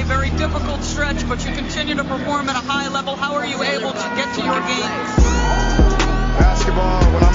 a very difficult stretch, but you continue to perform at a high level. How are you able to get to your games? Basketball,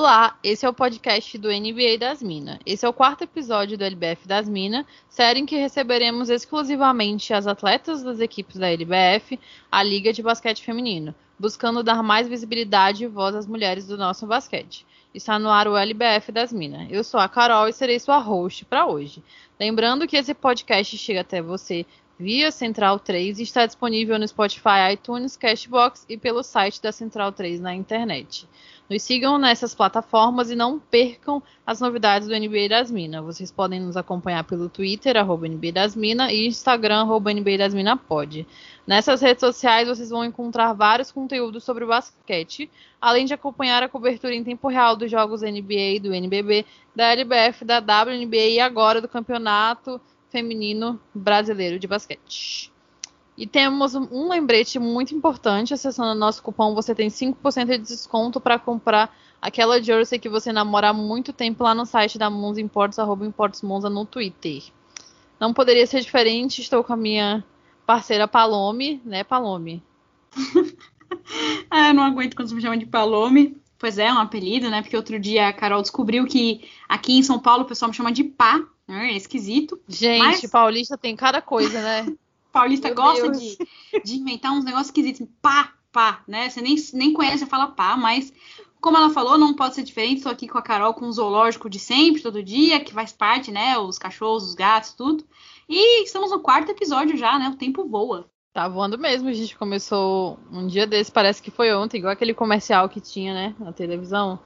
Olá, esse é o podcast do NBA das Minas. Esse é o quarto episódio do LBF das Minas, série em que receberemos exclusivamente as atletas das equipes da LBF, a Liga de Basquete Feminino, buscando dar mais visibilidade e voz às mulheres do nosso basquete. Está no ar o LBF das Minas. Eu sou a Carol e serei sua host para hoje. Lembrando que esse podcast chega até você via Central 3 e está disponível no Spotify, iTunes, Cashbox e pelo site da Central 3 na internet. Nos sigam nessas plataformas e não percam as novidades do NBA das Minas. Vocês podem nos acompanhar pelo Twitter, arroba NBA das Minas, e Instagram, arroba NBA das Minas. Nessas redes sociais vocês vão encontrar vários conteúdos sobre o basquete, além de acompanhar a cobertura em tempo real dos jogos NBA, do NBB, da LBF, da WNBA e agora do Campeonato Feminino Brasileiro de Basquete. E temos um lembrete muito importante, acessando o nosso cupom você tem 5% de desconto para comprar aquela jersey que você namora há muito tempo lá no site da Monza Imports, arroba Imports Monza no Twitter. Não poderia ser diferente, estou com a minha parceira Palome, né Palome? ah, eu não aguento quando me chama de Palome. Pois é, é um apelido, né? Porque outro dia a Carol descobriu que aqui em São Paulo o pessoal me chama de pá. Né? É esquisito. Gente, Mas- paulista tem cada coisa, né? Paulista Meu gosta Deus. de, de inventar uns negócios esquisitos. Pá, pá, né? Você nem, nem conhece, você fala pá, mas como ela falou, não pode ser diferente. Estou aqui com a Carol com o zoológico de sempre, todo dia, que faz parte, né? Os cachorros, os gatos, tudo. E estamos no quarto episódio já, né? O tempo voa. Tá voando mesmo, a gente começou um dia desse, parece que foi ontem, igual aquele comercial que tinha, né, na televisão.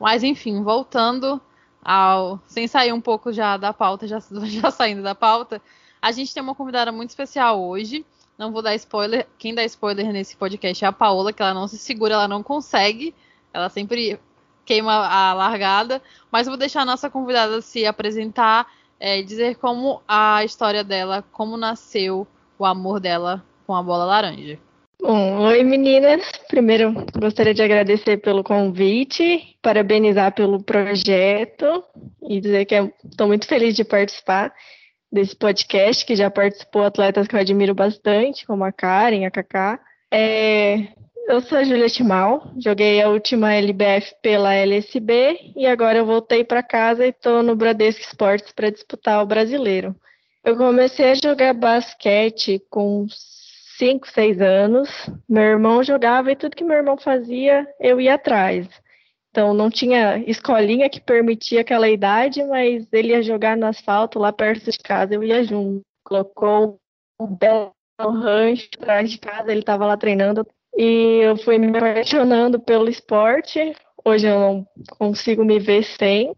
Mas enfim, voltando ao. Sem sair um pouco já da pauta, já, já saindo da pauta, a gente tem uma convidada muito especial hoje. Não vou dar spoiler. Quem dá spoiler nesse podcast é a Paola, que ela não se segura, ela não consegue. Ela sempre queima a largada. Mas vou deixar a nossa convidada se apresentar, é, dizer como a história dela, como nasceu o amor dela com a bola laranja. Bom, oi meninas. Primeiro, gostaria de agradecer pelo convite, parabenizar pelo projeto e dizer que estou muito feliz de participar desse podcast, que já participou atletas que eu admiro bastante, como a Karen, a Kaká. É, eu sou a Juliette Mal, joguei a última LBF pela LSB e agora eu voltei para casa e estou no Bradesco Esportes para disputar o brasileiro. Eu comecei a jogar basquete com 5, 6 anos. Meu irmão jogava e tudo que meu irmão fazia, eu ia atrás. Então não tinha escolinha que permitia aquela idade, mas ele ia jogar no asfalto lá perto de casa, eu ia junto. Colocou um belo rancho atrás de casa, ele estava lá treinando e eu fui me apaixonando pelo esporte. Hoje eu não consigo me ver sem.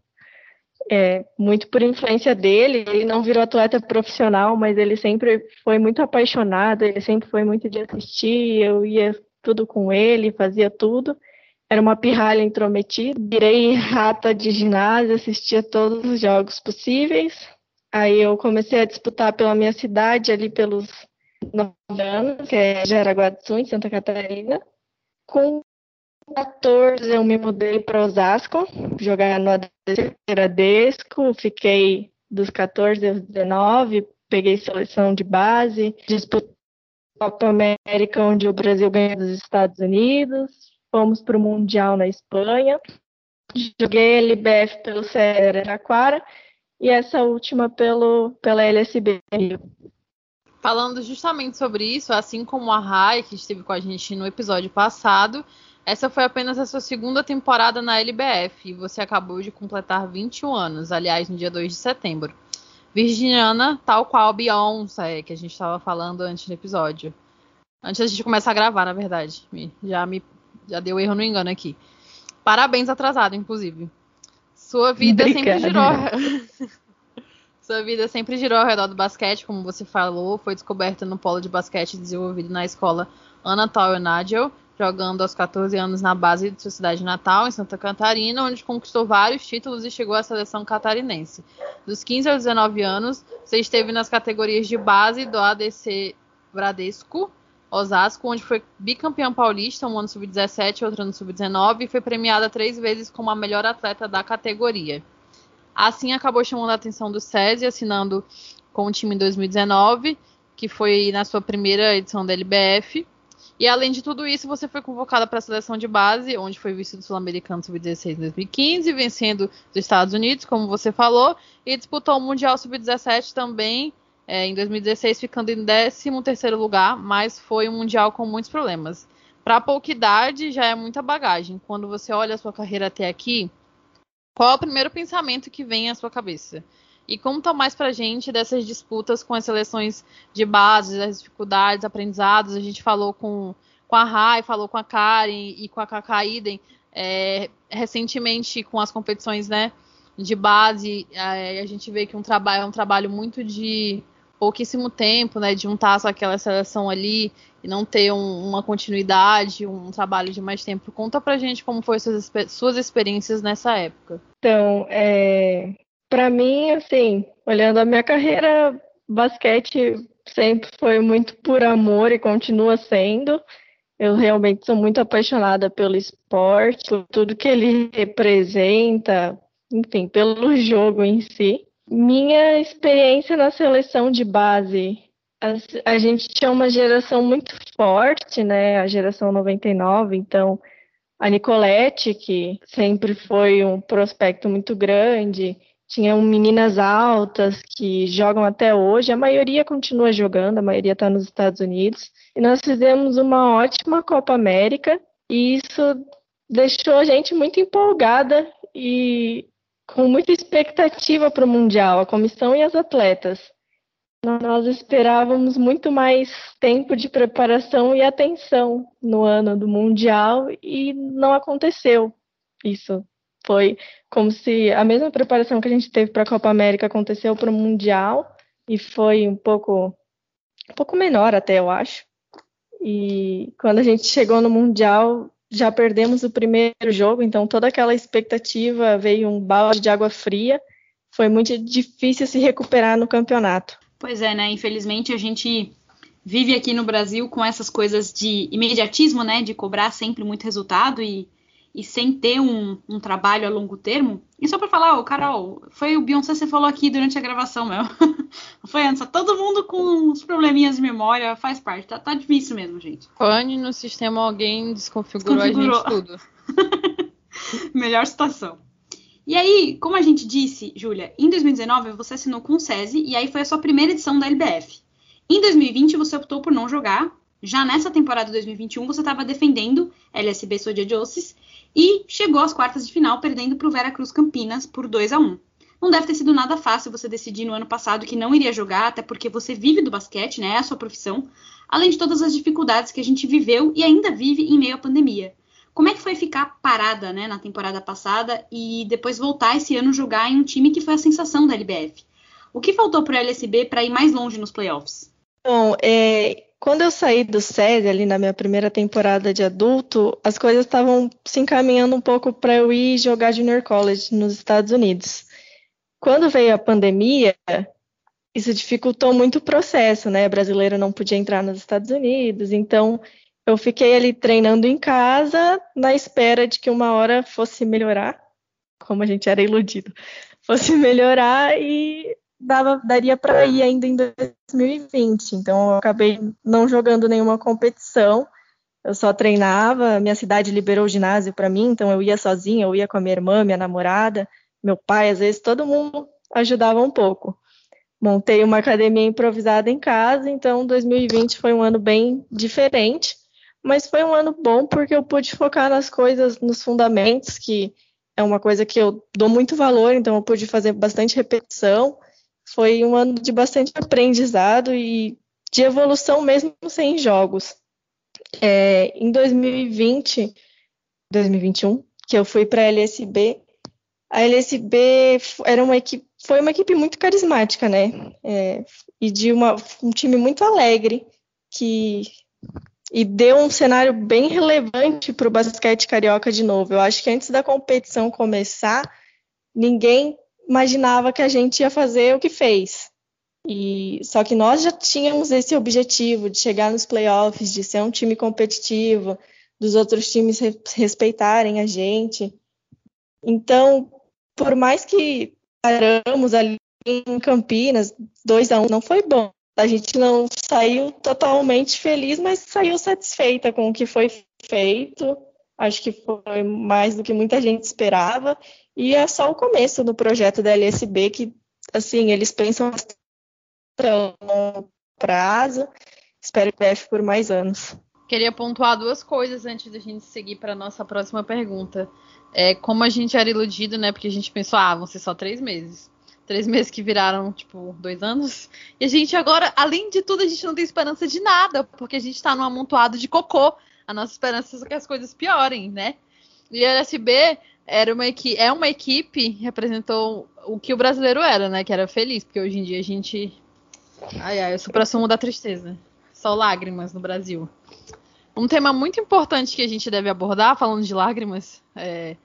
É, muito por influência dele, ele não virou atleta profissional, mas ele sempre foi muito apaixonado, ele sempre foi muito de assistir, eu ia tudo com ele, fazia tudo. Era uma pirralha intrometida, virei rata de ginásio, assistia todos os jogos possíveis. Aí eu comecei a disputar pela minha cidade, ali pelos nove anos, que é Jaraguá do Sul, em Santa Catarina. Com 14 eu me mudei para Osasco, jogar no Bradesco, fiquei dos 14 aos 19, peguei seleção de base, disputei a Copa América, onde o Brasil ganhou dos Estados Unidos, fomos para o Mundial na Espanha, joguei LBF pelo CR Araraquara e essa última pelo, pela LSB. Falando justamente sobre isso, assim como a Rai, que esteve com a gente no episódio passado, essa foi apenas a sua segunda temporada na LBF e você acabou de completar 21 anos, aliás, no dia 2 de setembro. Virginiana, tal qual Beyoncé, que a gente estava falando antes do episódio. Antes da gente começar a gravar, na verdade. Já me já deu erro no engano aqui. Parabéns atrasado, inclusive. Sua vida sempre girou. Obrigada. Sua vida sempre girou ao redor do basquete, como você falou. Foi descoberta no polo de basquete desenvolvido na escola Ana Tauer Nagel, jogando aos 14 anos na base de sua cidade natal, em Santa Catarina, onde conquistou vários títulos e chegou à seleção catarinense. Dos 15 aos 19 anos, você esteve nas categorias de base do ADC Bradesco, Osasco, onde foi bicampeão paulista, um ano sub-17 outro ano sub-19, e foi premiada três vezes como a melhor atleta da categoria. Assim, acabou chamando a atenção do SESI, assinando com o time em 2019, que foi na sua primeira edição da LBF, e além de tudo isso, você foi convocada para a seleção de base, onde foi vice do Sul-Americano Sub-16 em 2015, vencendo os Estados Unidos, como você falou, e disputou o Mundial Sub-17 também é, em 2016, ficando em 13º lugar, mas foi um Mundial com muitos problemas. Para pouca idade, já é muita bagagem. Quando você olha a sua carreira até aqui, qual é o primeiro pensamento que vem à sua cabeça? E conta mais pra gente dessas disputas com as seleções de base, as dificuldades, aprendizados. A gente falou com, com a Rai, falou com a Karen e com a Kakaiden é, recentemente com as competições né, de base. É, a gente vê que um trabalho é um trabalho muito de pouquíssimo tempo, né? De juntar só aquela seleção ali e não ter um, uma continuidade, um trabalho de mais tempo. Conta pra gente como foram suas, suas experiências nessa época. Então, é, para mim, assim, olhando a minha carreira, basquete sempre foi muito por amor e continua sendo. Eu realmente sou muito apaixonada pelo esporte, por tudo que ele representa, enfim, pelo jogo em si. Minha experiência na seleção de base, a, a gente tinha uma geração muito forte, né? A geração 99, então a Nicolette, que sempre foi um prospecto muito grande, tinham meninas altas que jogam até hoje, a maioria continua jogando, a maioria está nos Estados Unidos. E nós fizemos uma ótima Copa América e isso deixou a gente muito empolgada e com muita expectativa para o Mundial, a comissão e as atletas. Nós esperávamos muito mais tempo de preparação e atenção no ano do Mundial e não aconteceu isso. Foi como se a mesma preparação que a gente teve para a Copa América aconteceu para o Mundial e foi um pouco um pouco menor até, eu acho. E quando a gente chegou no Mundial, já perdemos o primeiro jogo, então toda aquela expectativa veio um balde de água fria. Foi muito difícil se recuperar no campeonato. Pois é, né? Infelizmente a gente vive aqui no Brasil com essas coisas de imediatismo, né? De cobrar sempre muito resultado e e sem ter um, um trabalho a longo termo. E só para falar, oh, Carol, foi o Beyoncé você falou aqui durante a gravação, meu. foi antes, todo mundo com uns probleminhas de memória, faz parte. Tá, tá difícil mesmo, gente. Pane no sistema, alguém desconfigurou, desconfigurou. a gente tudo. Melhor situação. E aí, como a gente disse, Júlia, em 2019 você assinou com o SESI e aí foi a sua primeira edição da LBF. Em 2020 você optou por não jogar. Já nessa temporada de 2021 você estava defendendo LSB Sodia Joses e chegou às quartas de final perdendo para o Veracruz Campinas por 2 a 1. Não deve ter sido nada fácil você decidir no ano passado que não iria jogar, até porque você vive do basquete, né? É a sua profissão, além de todas as dificuldades que a gente viveu e ainda vive em meio à pandemia. Como é que foi ficar parada, né, na temporada passada e depois voltar esse ano jogar em um time que foi a sensação da LBF? O que faltou para o LSB para ir mais longe nos playoffs? Bom, é, quando eu saí do SESI, ali na minha primeira temporada de adulto, as coisas estavam se encaminhando um pouco para eu ir jogar Junior College nos Estados Unidos. Quando veio a pandemia, isso dificultou muito o processo, né? A brasileira não podia entrar nos Estados Unidos, então eu fiquei ali treinando em casa, na espera de que uma hora fosse melhorar, como a gente era iludido, fosse melhorar e dava, daria para ir ainda em 2020. Então eu acabei não jogando nenhuma competição. Eu só treinava, minha cidade liberou o ginásio para mim, então eu ia sozinha, eu ia com a minha irmã, minha namorada, meu pai, às vezes todo mundo ajudava um pouco. Montei uma academia improvisada em casa, então 2020 foi um ano bem diferente, mas foi um ano bom porque eu pude focar nas coisas, nos fundamentos, que é uma coisa que eu dou muito valor, então eu pude fazer bastante repetição, foi um ano de bastante aprendizado e de evolução mesmo sem jogos. É, em 2020, 2021, que eu fui para a LSB, a LSB era uma equipe foi uma equipe muito carismática, né? É, e de uma, um time muito alegre que e deu um cenário bem relevante para o basquete carioca de novo. Eu acho que antes da competição começar, ninguém imaginava que a gente ia fazer o que fez. E só que nós já tínhamos esse objetivo de chegar nos playoffs, de ser um time competitivo, dos outros times respeitarem a gente. Então, por mais que paramos ali em Campinas, 2 a 1 um, não foi bom. A gente não saiu totalmente feliz, mas saiu satisfeita com o que foi feito. Acho que foi mais do que muita gente esperava. E é só o começo do projeto da LSB, que, assim, eles pensam a longo prazo. Espero que deve por mais anos. Queria pontuar duas coisas antes da gente seguir para a nossa próxima pergunta. É, como a gente era iludido, né? Porque a gente pensou, ah, vão ser só três meses. Três meses que viraram, tipo, dois anos. E a gente agora, além de tudo, a gente não tem esperança de nada, porque a gente está num amontoado de cocô. A nossa esperança é que as coisas piorem, né? E a LSB era uma equipe, é uma equipe, representou o que o brasileiro era, né? Que era feliz, porque hoje em dia a gente. Ai, ai, o supra-sumo da tristeza. Só lágrimas no Brasil. Um tema muito importante que a gente deve abordar, falando de lágrimas, é,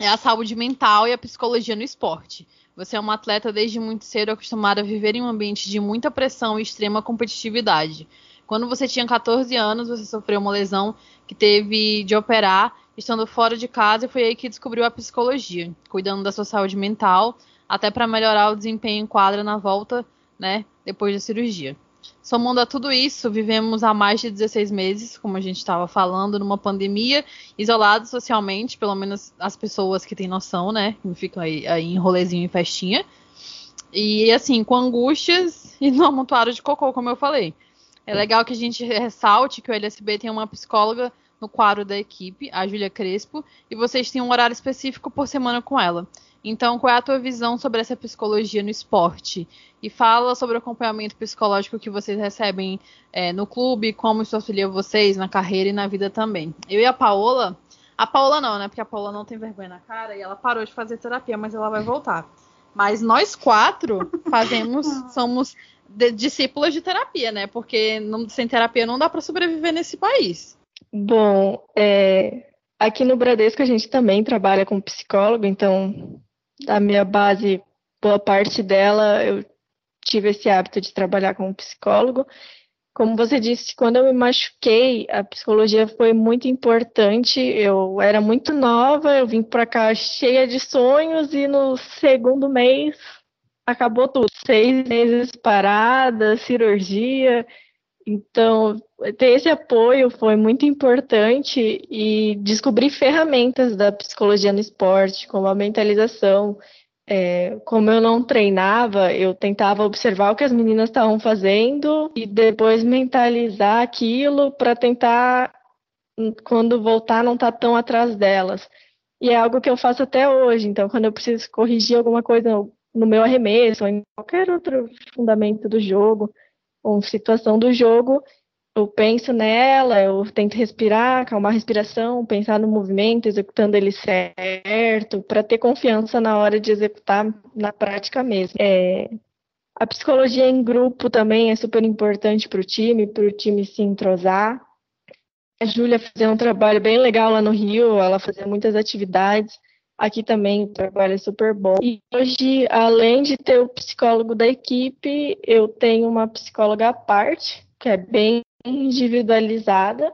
é a saúde mental e a psicologia no esporte. Você é uma atleta desde muito cedo acostumada a viver em um ambiente de muita pressão e extrema competitividade. Quando você tinha 14 anos, você sofreu uma lesão que teve de operar estando fora de casa e foi aí que descobriu a psicologia, cuidando da sua saúde mental, até para melhorar o desempenho em quadra na volta, né, depois da cirurgia. Somando a tudo isso, vivemos há mais de 16 meses, como a gente estava falando, numa pandemia, isolados socialmente, pelo menos as pessoas que têm noção, né? Que ficam aí, aí em rolezinho e festinha. E assim, com angústias e no amontoado de cocô, como eu falei. É legal que a gente ressalte que o LSB tem uma psicóloga no quadro da equipe, a Júlia Crespo, e vocês têm um horário específico por semana com ela. Então, qual é a tua visão sobre essa psicologia no esporte? E fala sobre o acompanhamento psicológico que vocês recebem é, no clube, como isso auxilia vocês na carreira e na vida também. Eu e a Paola, a Paola não, né? Porque a Paola não tem vergonha na cara e ela parou de fazer terapia, mas ela vai voltar. Mas nós quatro fazemos, somos de, discípulas de terapia, né? Porque não, sem terapia não dá para sobreviver nesse país. Bom, é, aqui no Bradesco a gente também trabalha com psicólogo, então da minha base, boa parte dela, eu tive esse hábito de trabalhar com psicólogo. Como você disse, quando eu me machuquei, a psicologia foi muito importante. Eu era muito nova, eu vim para cá cheia de sonhos e no segundo mês acabou tudo. Seis meses parada, cirurgia. Então, ter esse apoio foi muito importante e descobrir ferramentas da psicologia no esporte, como a mentalização. É, como eu não treinava, eu tentava observar o que as meninas estavam fazendo e depois mentalizar aquilo para tentar, quando voltar, não estar tá tão atrás delas. E é algo que eu faço até hoje. Então, quando eu preciso corrigir alguma coisa no meu arremesso ou em qualquer outro fundamento do jogo, ou situação do jogo, eu penso nela, eu tento respirar, acalmar a respiração, pensar no movimento, executando ele certo, para ter confiança na hora de executar na prática mesmo. É, a psicologia em grupo também é super importante para o time, para o time se entrosar. A Júlia fazia um trabalho bem legal lá no Rio, ela fazia muitas atividades. Aqui também o trabalho é super bom. E hoje, além de ter o psicólogo da equipe, eu tenho uma psicóloga à parte, que é bem individualizada,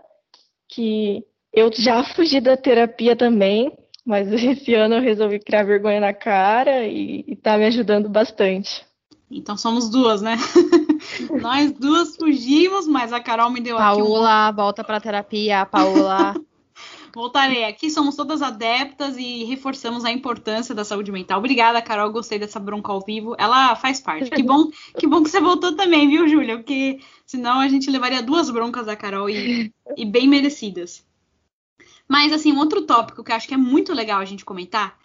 que eu já fugi da terapia também, mas esse ano eu resolvi criar vergonha na cara e, está me ajudando bastante. Então somos duas, né? Nós duas fugimos, mas a Carol me deu Paula, aqui Paula, volta para terapia, Paula. Voltarei. Aqui somos todas adeptas e reforçamos a importância da saúde mental. Obrigada, Carol. Gostei dessa bronca ao vivo. Ela faz parte. Que bom, que bom que você voltou também, viu, Júlia? Porque senão a gente levaria duas broncas da Carol e, e bem merecidas. Mas, assim, um outro tópico que eu acho que é muito legal a gente comentar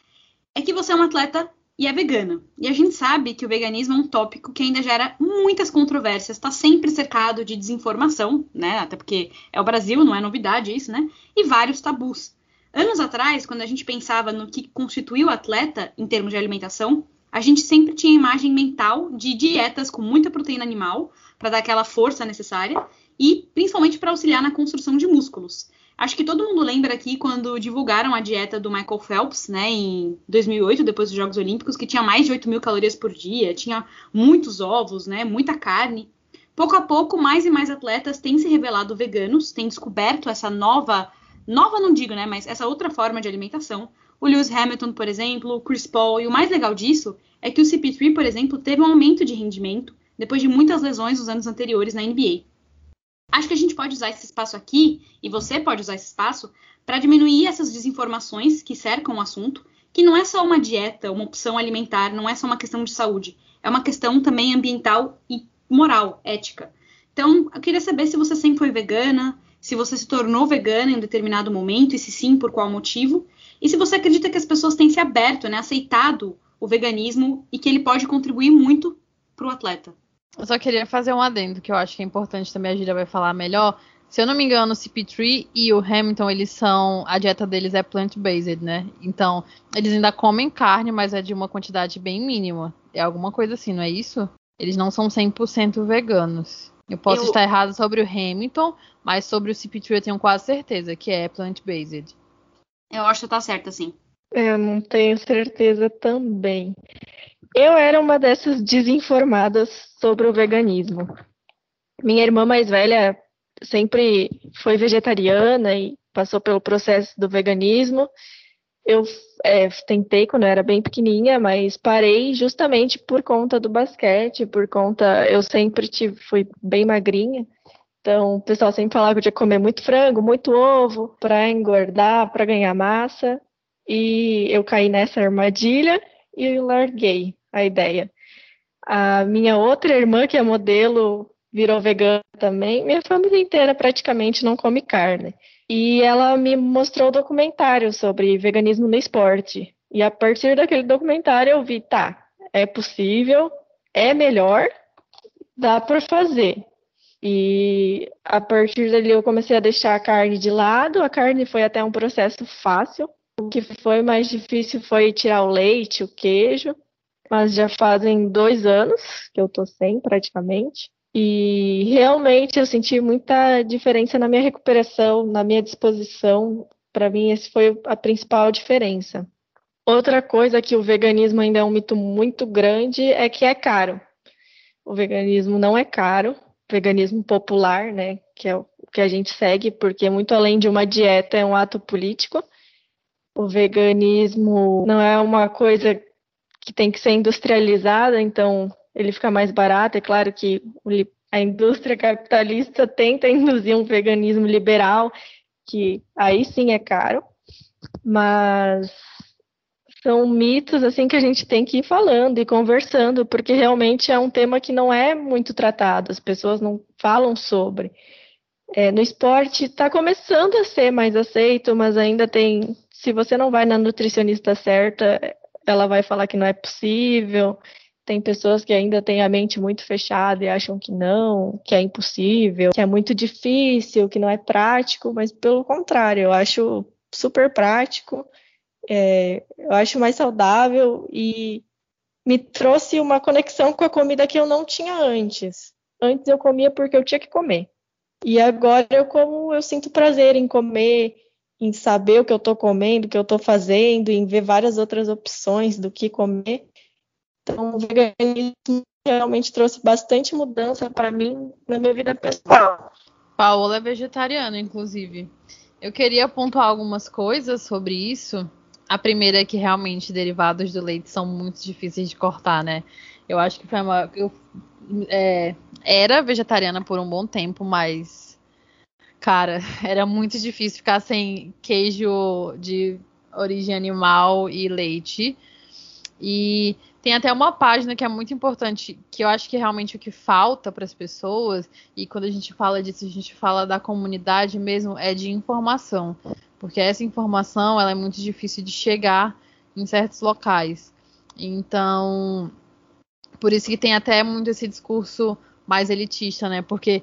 é que você é uma atleta e é vegana. E a gente sabe que o veganismo é um tópico que ainda gera muitas controvérsias, está sempre cercado de desinformação, né? Até porque é o Brasil, não é novidade isso, né? E vários tabus. Anos atrás, quando a gente pensava no que constitui o atleta em termos de alimentação, a gente sempre tinha imagem mental de dietas com muita proteína animal para dar aquela força necessária e principalmente para auxiliar na construção de músculos. Acho que todo mundo lembra aqui quando divulgaram a dieta do Michael Phelps, né, em 2008, depois dos Jogos Olímpicos, que tinha mais de 8 mil calorias por dia, tinha muitos ovos, né, muita carne. Pouco a pouco, mais e mais atletas têm se revelado veganos, têm descoberto essa nova, nova não digo, né, mas essa outra forma de alimentação. O Lewis Hamilton, por exemplo, o Chris Paul, e o mais legal disso é que o CP3, por exemplo, teve um aumento de rendimento depois de muitas lesões nos anos anteriores na NBA. Acho que a gente pode usar esse espaço aqui, e você pode usar esse espaço, para diminuir essas desinformações que cercam o assunto, que não é só uma dieta, uma opção alimentar, não é só uma questão de saúde, é uma questão também ambiental e moral, ética. Então, eu queria saber se você sempre foi vegana, se você se tornou vegana em um determinado momento, e se sim, por qual motivo, e se você acredita que as pessoas têm se aberto, né, aceitado o veganismo e que ele pode contribuir muito para o atleta. Eu só queria fazer um adendo que eu acho que é importante também, a Gira vai falar melhor. Se eu não me engano, o CP3 e o Hamilton, eles são. A dieta deles é plant-based, né? Então, eles ainda comem carne, mas é de uma quantidade bem mínima. É alguma coisa assim, não é isso? Eles não são 100% veganos. Eu posso eu... estar errado sobre o Hamilton, mas sobre o CP3 eu tenho quase certeza que é plant-based. Eu acho que tá certo, assim. Eu não tenho certeza também. Eu era uma dessas desinformadas sobre o veganismo. Minha irmã mais velha sempre foi vegetariana e passou pelo processo do veganismo. Eu é, tentei quando eu era bem pequenininha, mas parei justamente por conta do basquete, por conta. Eu sempre tive, fui bem magrinha. Então, o pessoal sempre falava que eu tinha comer muito frango, muito ovo para engordar, para ganhar massa. E eu caí nessa armadilha e larguei a ideia. A minha outra irmã, que é modelo, virou vegana também. Minha família inteira praticamente não come carne. E ela me mostrou o documentário sobre veganismo no esporte. E a partir daquele documentário eu vi, tá, é possível, é melhor, dá para fazer. E a partir dali eu comecei a deixar a carne de lado. A carne foi até um processo fácil. O que foi mais difícil foi tirar o leite, o queijo mas já fazem dois anos que eu tô sem praticamente. E realmente eu senti muita diferença na minha recuperação, na minha disposição. Para mim, essa foi a principal diferença. Outra coisa que o veganismo ainda é um mito muito grande é que é caro. O veganismo não é caro, veganismo popular, né, que é o que a gente segue, porque muito além de uma dieta é um ato político. O veganismo não é uma coisa que tem que ser industrializada, então ele fica mais barato. É claro que a indústria capitalista tenta induzir um veganismo liberal, que aí sim é caro, mas são mitos assim que a gente tem que ir falando e conversando, porque realmente é um tema que não é muito tratado, as pessoas não falam sobre. É, no esporte está começando a ser mais aceito, mas ainda tem. Se você não vai na nutricionista certa, ela vai falar que não é possível. Tem pessoas que ainda têm a mente muito fechada e acham que não, que é impossível, que é muito difícil, que não é prático, mas pelo contrário, eu acho super prático, é, eu acho mais saudável e me trouxe uma conexão com a comida que eu não tinha antes. Antes eu comia porque eu tinha que comer. E agora eu como eu sinto prazer em comer, em saber o que eu estou comendo, o que eu estou fazendo, em ver várias outras opções do que comer. Então, o veganismo realmente trouxe bastante mudança para mim na minha vida pessoal. Paola é vegetariana, inclusive. Eu queria pontuar algumas coisas sobre isso. A primeira é que realmente derivados do leite são muito difíceis de cortar, né? Eu acho que foi uma. Eu é, era vegetariana por um bom tempo, mas Cara, era muito difícil ficar sem queijo de origem animal e leite. E tem até uma página que é muito importante, que eu acho que realmente o que falta para as pessoas, e quando a gente fala disso, a gente fala da comunidade mesmo, é de informação. Porque essa informação ela é muito difícil de chegar em certos locais. Então, por isso que tem até muito esse discurso mais elitista, né? Porque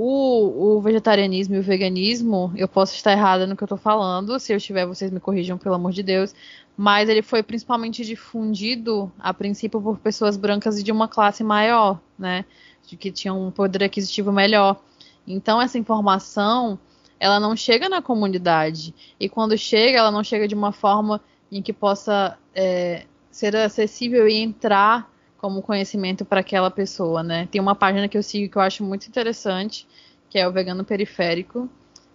O, o, vegetarianismo e o veganismo, eu posso estar errada no que eu estou falando, se eu estiver, vocês me corrijam, pelo amor de Deus, mas ele foi principalmente difundido, a princípio, por pessoas brancas de uma classe maior, né? De que tinham um poder aquisitivo melhor. Então, essa informação, ela não chega na comunidade. E quando chega, ela não chega de uma forma em que possa é, ser acessível e entrar como conhecimento para aquela pessoa, né? Tem uma página que eu sigo que eu acho muito interessante, que é o Vegano Periférico.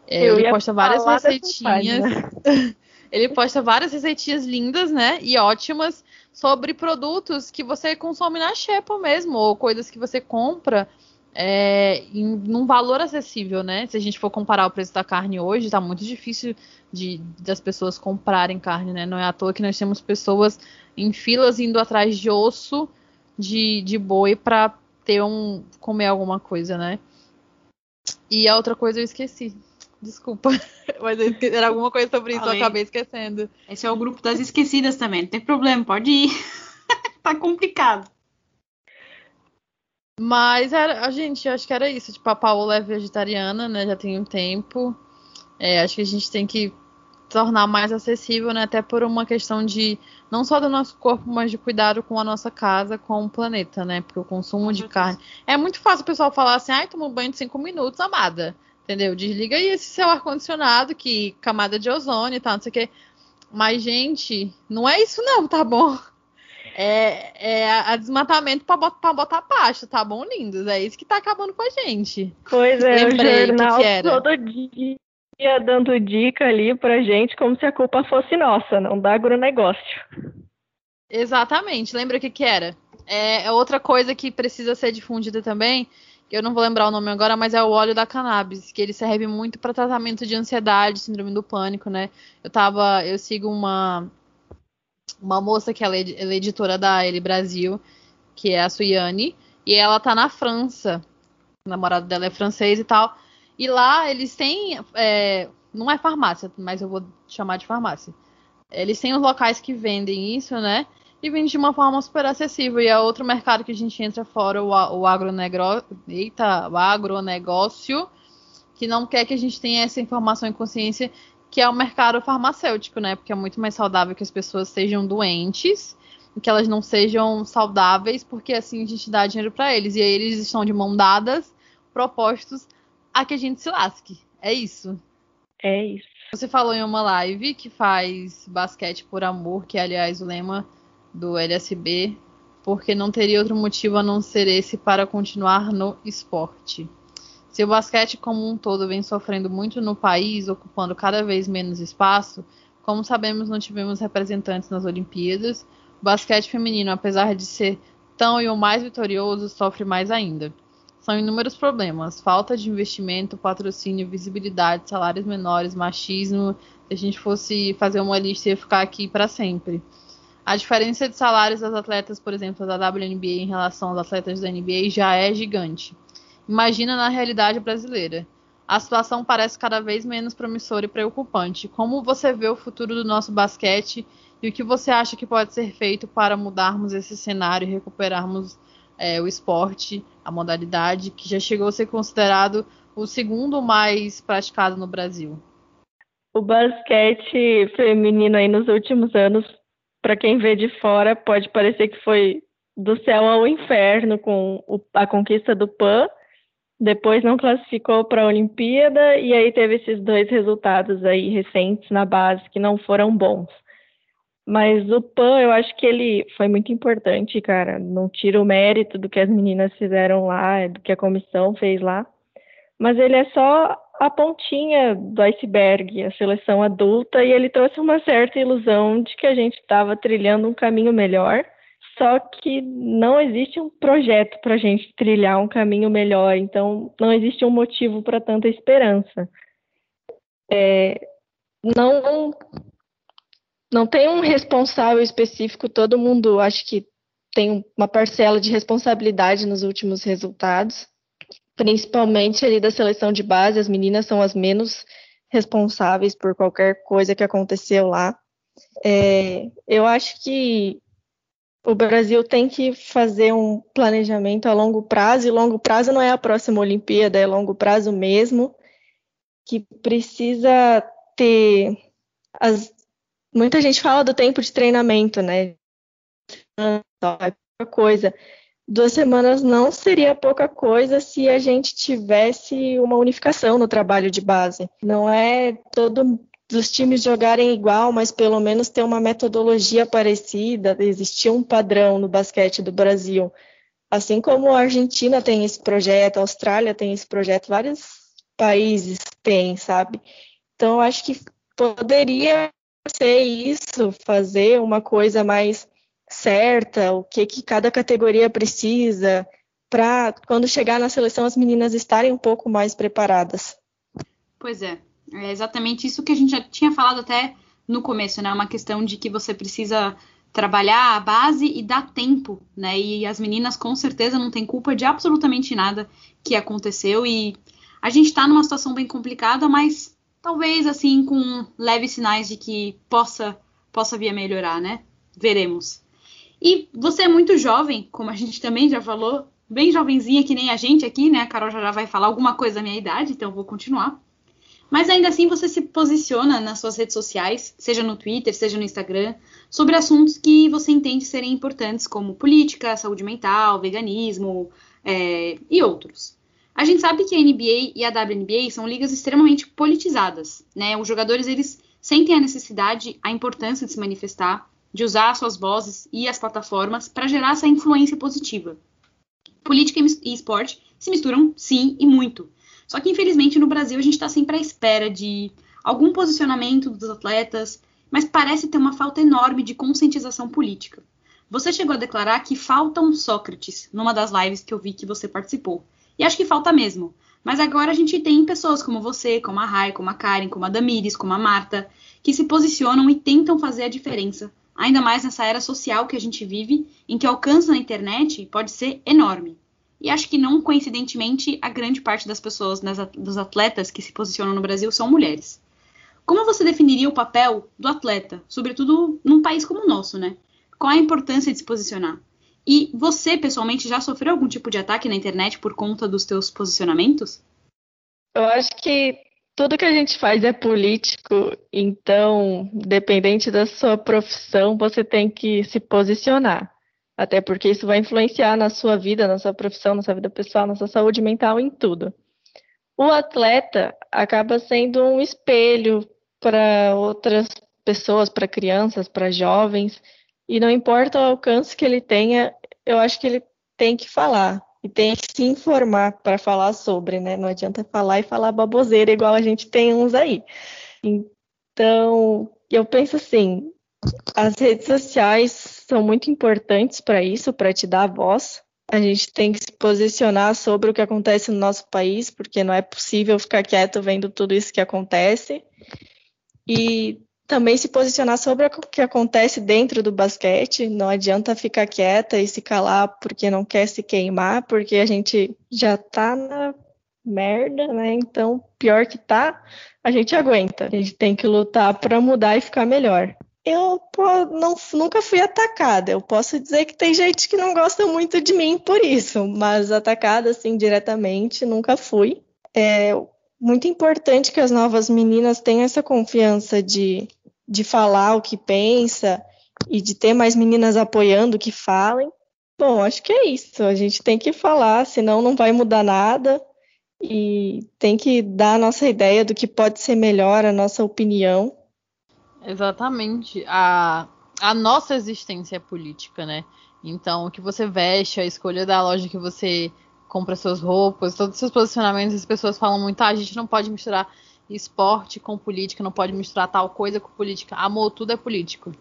É, ele posta várias receitinhas. ele posta várias receitinhas lindas, né? E ótimas sobre produtos que você consome na Shepa mesmo, ou coisas que você compra é, em num valor acessível, né? Se a gente for comparar o preço da carne hoje, está muito difícil de, das pessoas comprarem carne, né? Não é à toa que nós temos pessoas em filas indo atrás de osso de, de boi para ter um comer alguma coisa, né? E a outra coisa eu esqueci. Desculpa, mas era alguma coisa sobre isso, Falei. eu acabei esquecendo. Esse é o grupo das esquecidas também, não tem problema, pode ir. tá complicado. Mas era, a gente, acho que era isso. Tipo, a Paola é vegetariana, né? Já tem um tempo. É, acho que a gente tem que tornar mais acessível, né? Até por uma questão de não só do nosso corpo, mas de cuidado com a nossa casa, com o planeta, né? Porque o consumo de carne. É muito fácil o pessoal falar assim, ai, toma um banho de cinco minutos, amada. Entendeu? Desliga aí esse seu ar-condicionado, que camada de ozônio e tal, não sei o quê. Mas, gente, não é isso não, tá bom? É, é a desmatamento para botar, botar pasto, tá bom, lindos? É isso que tá acabando com a gente. Pois é, Lembrei o jornal que que todo dia dando dica ali pra gente como se a culpa fosse nossa, não da agronegócio. Exatamente. Lembra o que que era? É, é outra coisa que precisa ser difundida também, eu não vou lembrar o nome agora, mas é o óleo da cannabis, que ele serve muito para tratamento de ansiedade, síndrome do pânico, né? Eu tava, eu sigo uma uma moça que ela é, ela é editora da Ele Brasil, que é a Suiane, e ela tá na França. O namorado dela é francês e tal. E lá eles têm. É, não é farmácia, mas eu vou chamar de farmácia. Eles têm os locais que vendem isso, né? E vende de uma forma super acessível. E é outro mercado que a gente entra fora, o, o, agronegro... Eita, o agronegócio, que não quer que a gente tenha essa informação em consciência, que é o mercado farmacêutico, né? Porque é muito mais saudável que as pessoas sejam doentes que elas não sejam saudáveis, porque assim a gente dá dinheiro para eles. E aí eles estão de mão dadas, propostos a que a gente se lasque. É isso. É isso. Você falou em uma live que faz basquete por amor, que é, aliás, o lema do LSB, porque não teria outro motivo a não ser esse para continuar no esporte. Se o basquete como um todo vem sofrendo muito no país, ocupando cada vez menos espaço, como sabemos, não tivemos representantes nas Olimpíadas. O basquete feminino, apesar de ser tão e o mais vitorioso, sofre mais ainda. São inúmeros problemas: falta de investimento, patrocínio, visibilidade, salários menores, machismo. Se a gente fosse fazer uma lista, ia ficar aqui para sempre. A diferença de salários das atletas, por exemplo, da WNBA em relação aos atletas da NBA já é gigante. Imagina na realidade brasileira. A situação parece cada vez menos promissora e preocupante. Como você vê o futuro do nosso basquete e o que você acha que pode ser feito para mudarmos esse cenário e recuperarmos é, o esporte, a modalidade, que já chegou a ser considerado o segundo mais praticado no Brasil. O basquete feminino aí nos últimos anos, para quem vê de fora, pode parecer que foi do céu ao inferno com a conquista do PAN, depois não classificou para a Olimpíada e aí teve esses dois resultados aí recentes na base que não foram bons. Mas o PAN, eu acho que ele foi muito importante, cara. Não tira o mérito do que as meninas fizeram lá, do que a comissão fez lá. Mas ele é só a pontinha do iceberg, a seleção adulta, e ele trouxe uma certa ilusão de que a gente estava trilhando um caminho melhor. Só que não existe um projeto para a gente trilhar um caminho melhor, então não existe um motivo para tanta esperança. É, não não tem um responsável específico, todo mundo acho que tem uma parcela de responsabilidade nos últimos resultados, principalmente ali da seleção de base, as meninas são as menos responsáveis por qualquer coisa que aconteceu lá. É, eu acho que o Brasil tem que fazer um planejamento a longo prazo, e longo prazo não é a próxima Olimpíada, é longo prazo mesmo, que precisa ter. As... Muita gente fala do tempo de treinamento, né? É pouca coisa. Duas semanas não seria pouca coisa se a gente tivesse uma unificação no trabalho de base. Não é todo dos times jogarem igual, mas pelo menos ter uma metodologia parecida, existir um padrão no basquete do Brasil. Assim como a Argentina tem esse projeto, a Austrália tem esse projeto, vários países têm, sabe? Então, acho que poderia ser isso, fazer uma coisa mais certa, o que, que cada categoria precisa, para quando chegar na seleção as meninas estarem um pouco mais preparadas. Pois é, é exatamente isso que a gente já tinha falado até no começo, né? Uma questão de que você precisa trabalhar a base e dar tempo, né? E as meninas com certeza não têm culpa de absolutamente nada que aconteceu e a gente está numa situação bem complicada, mas talvez assim com leves sinais de que possa possa vir a melhorar, né? Veremos. E você é muito jovem, como a gente também já falou, bem jovenzinha que nem a gente aqui, né? A Carol já vai falar alguma coisa da minha idade, então vou continuar. Mas ainda assim você se posiciona nas suas redes sociais, seja no Twitter, seja no Instagram, sobre assuntos que você entende serem importantes, como política, saúde mental, veganismo é, e outros. A gente sabe que a NBA e a WNBA são ligas extremamente politizadas, né? Os jogadores eles sentem a necessidade, a importância de se manifestar, de usar suas vozes e as plataformas para gerar essa influência positiva. Política e esporte se misturam, sim, e muito. Só que, infelizmente, no Brasil a gente está sempre à espera de algum posicionamento dos atletas, mas parece ter uma falta enorme de conscientização política. Você chegou a declarar que falta um Sócrates numa das lives que eu vi que você participou. E acho que falta mesmo. Mas agora a gente tem pessoas como você, como a Rai, como a Karen, como a Damires, como a Marta, que se posicionam e tentam fazer a diferença. Ainda mais nessa era social que a gente vive, em que o alcance na internet pode ser enorme. E acho que não coincidentemente, a grande parte das pessoas, dos atletas que se posicionam no Brasil são mulheres. Como você definiria o papel do atleta, sobretudo num país como o nosso, né? Qual a importância de se posicionar? E você, pessoalmente, já sofreu algum tipo de ataque na internet por conta dos teus posicionamentos? Eu acho que tudo que a gente faz é político, então, dependente da sua profissão, você tem que se posicionar. Até porque isso vai influenciar na sua vida, na sua profissão, na sua vida pessoal, na sua saúde mental, em tudo. O atleta acaba sendo um espelho para outras pessoas, para crianças, para jovens, e não importa o alcance que ele tenha, eu acho que ele tem que falar e tem que se informar para falar sobre, né? Não adianta falar e falar baboseira igual a gente tem uns aí. Então, eu penso assim, as redes sociais são muito importantes para isso, para te dar voz. A gente tem que se posicionar sobre o que acontece no nosso país, porque não é possível ficar quieto vendo tudo isso que acontece. E também se posicionar sobre o que acontece dentro do basquete. Não adianta ficar quieta e se calar porque não quer se queimar, porque a gente já tá na merda, né? Então, pior que tá, a gente aguenta. A gente tem que lutar para mudar e ficar melhor eu não, nunca fui atacada. Eu posso dizer que tem gente que não gosta muito de mim por isso, mas atacada assim diretamente nunca fui. É muito importante que as novas meninas tenham essa confiança de, de falar o que pensa e de ter mais meninas apoiando que falem. Bom, acho que é isso. A gente tem que falar, senão não vai mudar nada. E tem que dar a nossa ideia do que pode ser melhor, a nossa opinião Exatamente. A, a nossa existência é política, né? Então, o que você veste, a escolha da loja que você compra suas roupas, todos os seus posicionamentos, as pessoas falam muito, ah, a gente não pode misturar esporte com política, não pode misturar tal coisa com política. Amor, tudo é político.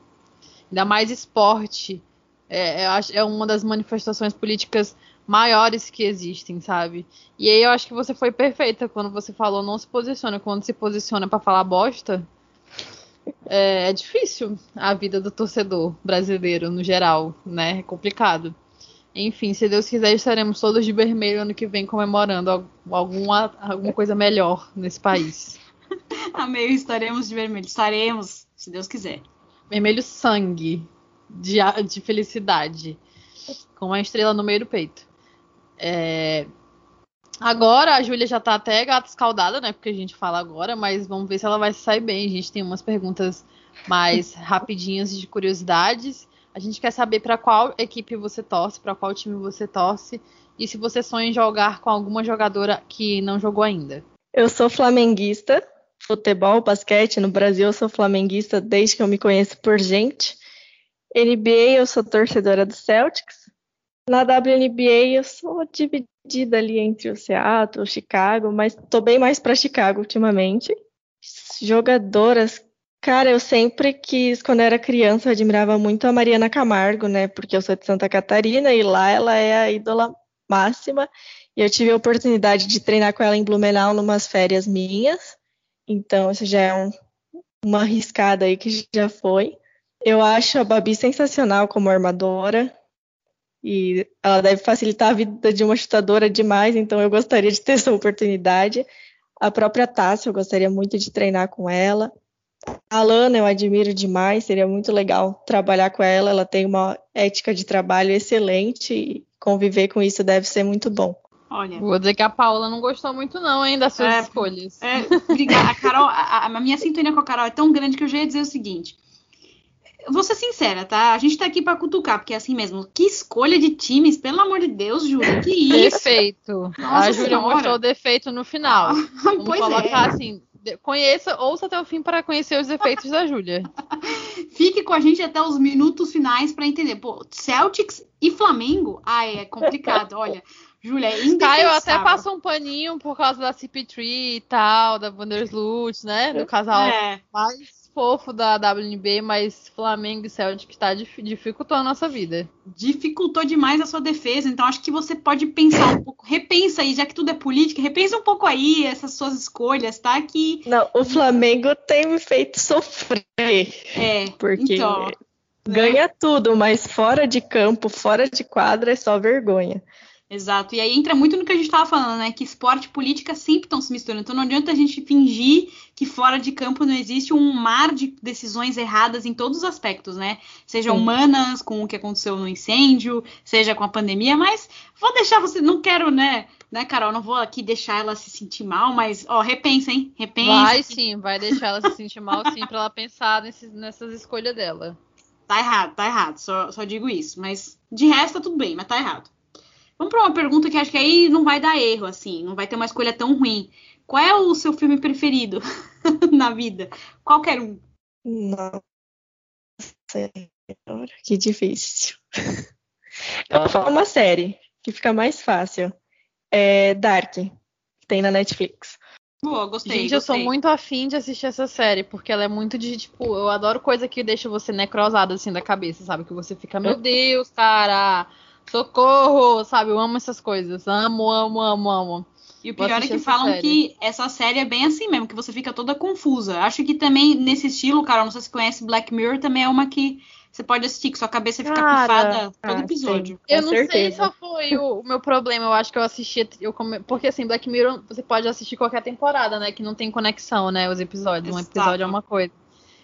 Ainda mais esporte. É, é, uma das manifestações políticas maiores que existem, sabe? E aí eu acho que você foi perfeita quando você falou não se posiciona. Quando se posiciona para falar bosta, é, é, difícil a vida do torcedor brasileiro no geral, né? É complicado. Enfim, se Deus quiser, estaremos todos de vermelho ano que vem comemorando alguma, alguma coisa melhor nesse país. Amém, estaremos de vermelho. Estaremos, se Deus quiser. Vermelho sangue. de, de felicidade. Com uma estrela no meio do peito. É, Agora a Júlia já tá até gata escaldada, né? Porque a gente fala agora, mas vamos ver se ela vai sair bem. A gente tem umas perguntas mais rapidinhas de curiosidades. A gente quer saber para qual equipe você torce, para qual time você torce e se você sonha em jogar com alguma jogadora que não jogou ainda. Eu sou flamenguista, futebol, basquete no Brasil, eu sou flamenguista desde que eu me conheço por gente. NBA, eu sou torcedora do Celtics. Na WNBA, eu sou dividida ali entre o Seattle, o Chicago, mas tô bem mais para Chicago ultimamente. Jogadoras Cara, eu sempre quis, quando era criança, eu admirava muito a Mariana Camargo, né? Porque eu sou de Santa Catarina e lá ela é a ídola máxima. E eu tive a oportunidade de treinar com ela em Blumenau numas férias minhas. Então, isso já é um, uma arriscada aí que já foi. Eu acho a Babi sensacional como armadora. E ela deve facilitar a vida de uma chutadora demais, então eu gostaria de ter essa oportunidade. A própria Tássia, eu gostaria muito de treinar com ela. A Lana eu admiro demais, seria muito legal trabalhar com ela. Ela tem uma ética de trabalho excelente e conviver com isso deve ser muito bom. Olha. Vou dizer que a Paula não gostou muito, não, hein, das suas é, escolhas. É, obrigada. A Carol, a, a, minha sintonia com a Carol é tão grande que eu já ia dizer o seguinte. vou ser sincera, tá? A gente tá aqui pra cutucar, porque é assim mesmo. Que escolha de times, pelo amor de Deus, Júlia. Que isso? Defeito. Nossa a Júlia mostrou defeito no final. Vamos pois colocar é. assim conheça, ouça até o fim para conhecer os efeitos da Júlia. Fique com a gente até os minutos finais para entender. Pô, Celtics e Flamengo? Ah, é complicado. Olha, Júlia, é indefensável. eu até passo um paninho por causa da CP3 e tal, da Vandersloot, né? Do casal é. mais fofo da WNB, mas Flamengo e Celtic tá dificultou a nossa vida. Dificultou demais a sua defesa, então acho que você pode pensar um pouco, repensa aí, já que tudo é política, repensa um pouco aí essas suas escolhas, tá? Que Não, o Flamengo tem me feito sofrer. É, porque então, ganha né? tudo, mas fora de campo, fora de quadra é só vergonha. Exato. E aí entra muito no que a gente estava falando, né? Que esporte e política sempre estão se misturando. Então não adianta a gente fingir que fora de campo não existe um mar de decisões erradas em todos os aspectos, né? Seja Sim. humanas, com o que aconteceu no incêndio, seja com a pandemia, mas vou deixar você. Não quero, né? Né, Carol? Não vou aqui deixar ela se sentir mal, mas, ó, repensa, hein? Repensa. Vai sim, vai deixar ela se sentir mal, sim, para ela pensar nesses, nessas escolhas dela. Tá errado, tá errado. Só, só digo isso. Mas de resto tá tudo bem, mas tá errado. Vamos para uma pergunta que acho que aí não vai dar erro, assim, não vai ter uma escolha tão ruim. Qual é o seu filme preferido na vida? Qualquer um. Nossa, que difícil. Eu vou falar uma série que fica mais fácil. É Dark, que tem na Netflix. Boa, gostei. Gente, gostei. eu sou muito afim de assistir essa série, porque ela é muito de, tipo, eu adoro coisa que deixa você necrosado assim da cabeça, sabe? Que você fica, meu Deus, cara, Socorro, sabe? Eu amo essas coisas. Amo, amo, amo, amo. E o pior é que falam série. que essa série é bem assim mesmo, que você fica toda confusa. Acho que também nesse estilo, Carol, não sei se você conhece Black Mirror, também é uma que você pode assistir, que sua cabeça fica Cara, pifada todo ah, episódio. Sim, eu não certeza. sei se foi o, o, meu problema. Eu acho que eu assisti. Eu come... Porque assim, Black Mirror você pode assistir qualquer temporada, né? Que não tem conexão, né? Os episódios. Exato. Um episódio é uma coisa.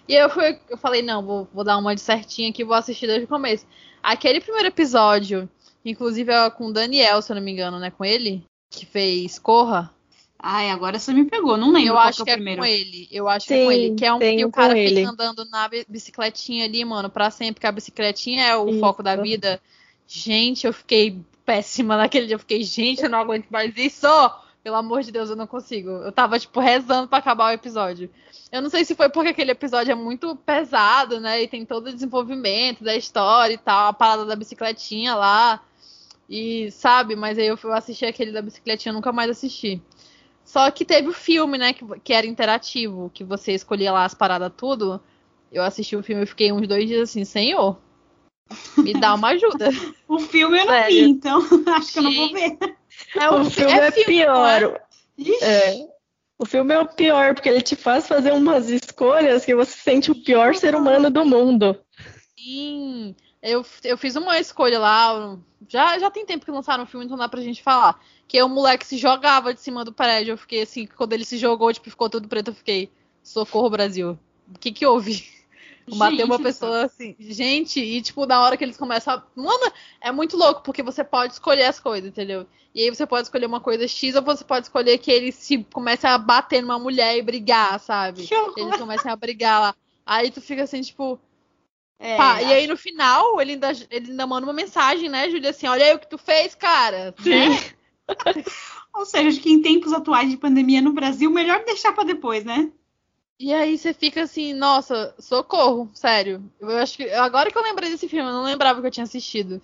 E eu, fui, eu falei, não, vou, vou dar uma de certinha aqui, vou assistir desde o começo. Aquele primeiro episódio Inclusive é com o Daniel, se eu não me engano, né? Com ele, que fez Corra. Ai, agora você me pegou, não lembro. Eu acho é que é primeiro. com ele. Eu acho Sim, que é com ele. Que é um que o cara fica ele. andando na bicicletinha ali, mano, pra sempre, que a bicicletinha é o Isso. foco da vida. Gente, eu fiquei péssima naquele dia. Eu fiquei, gente, eu não aguento mais isso. Pelo amor de Deus, eu não consigo. Eu tava, tipo, rezando para acabar o episódio. Eu não sei se foi porque aquele episódio é muito pesado, né? E tem todo o desenvolvimento da história e tal, a parada da bicicletinha lá. E sabe, mas aí eu assisti aquele da bicicletinha, nunca mais assisti. Só que teve o filme, né, que, que era interativo, que você escolhia lá as paradas tudo. Eu assisti o filme e fiquei uns dois dias assim, senhor, me dá uma ajuda. o filme eu não Sério. vi, então acho que eu não vou ver. É, o, o filme é, é filme, pior. É? é? O filme é o pior, porque ele te faz fazer umas escolhas que você sente o pior ser humano do mundo. Sim. Eu, eu fiz uma escolha lá. Já, já tem tempo que lançaram o filme, então dá pra gente falar. Que o moleque se jogava de cima do prédio. Eu fiquei assim, quando ele se jogou, tipo, ficou tudo preto, eu fiquei. Socorro, Brasil. O que que houve? Bater uma pessoa assim. Gente, e tipo, na hora que eles começam a. Mano, é muito louco, porque você pode escolher as coisas, entendeu? E aí você pode escolher uma coisa X ou você pode escolher que eles se comecem a bater numa mulher e brigar, sabe? Eles comecem a brigar lá. Aí tu fica assim, tipo, É, pá. E aí no final, ele ainda, ele ainda manda uma mensagem, né, Júlia, assim, olha aí o que tu fez, cara. Né? Ou seja, acho que em tempos atuais de pandemia no Brasil, melhor deixar pra depois, né? E aí você fica assim, nossa, socorro, sério. Eu acho que. Agora que eu lembrei desse filme, eu não lembrava que eu tinha assistido.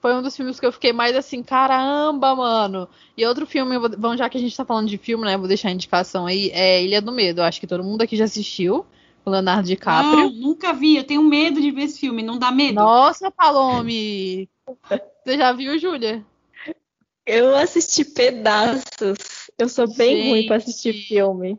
Foi um dos filmes que eu fiquei mais assim, caramba, mano. E outro filme, bom, já que a gente tá falando de filme, né? Vou deixar a indicação aí, é Ilha do Medo. Eu acho que todo mundo aqui já assistiu. Leonardo Não, DiCaprio. nunca vi. Eu tenho medo de ver esse filme. Não dá medo? Nossa, Palome! Você já viu, Júlia? Eu assisti pedaços. Eu sou bem ruim pra assistir Gente. filme.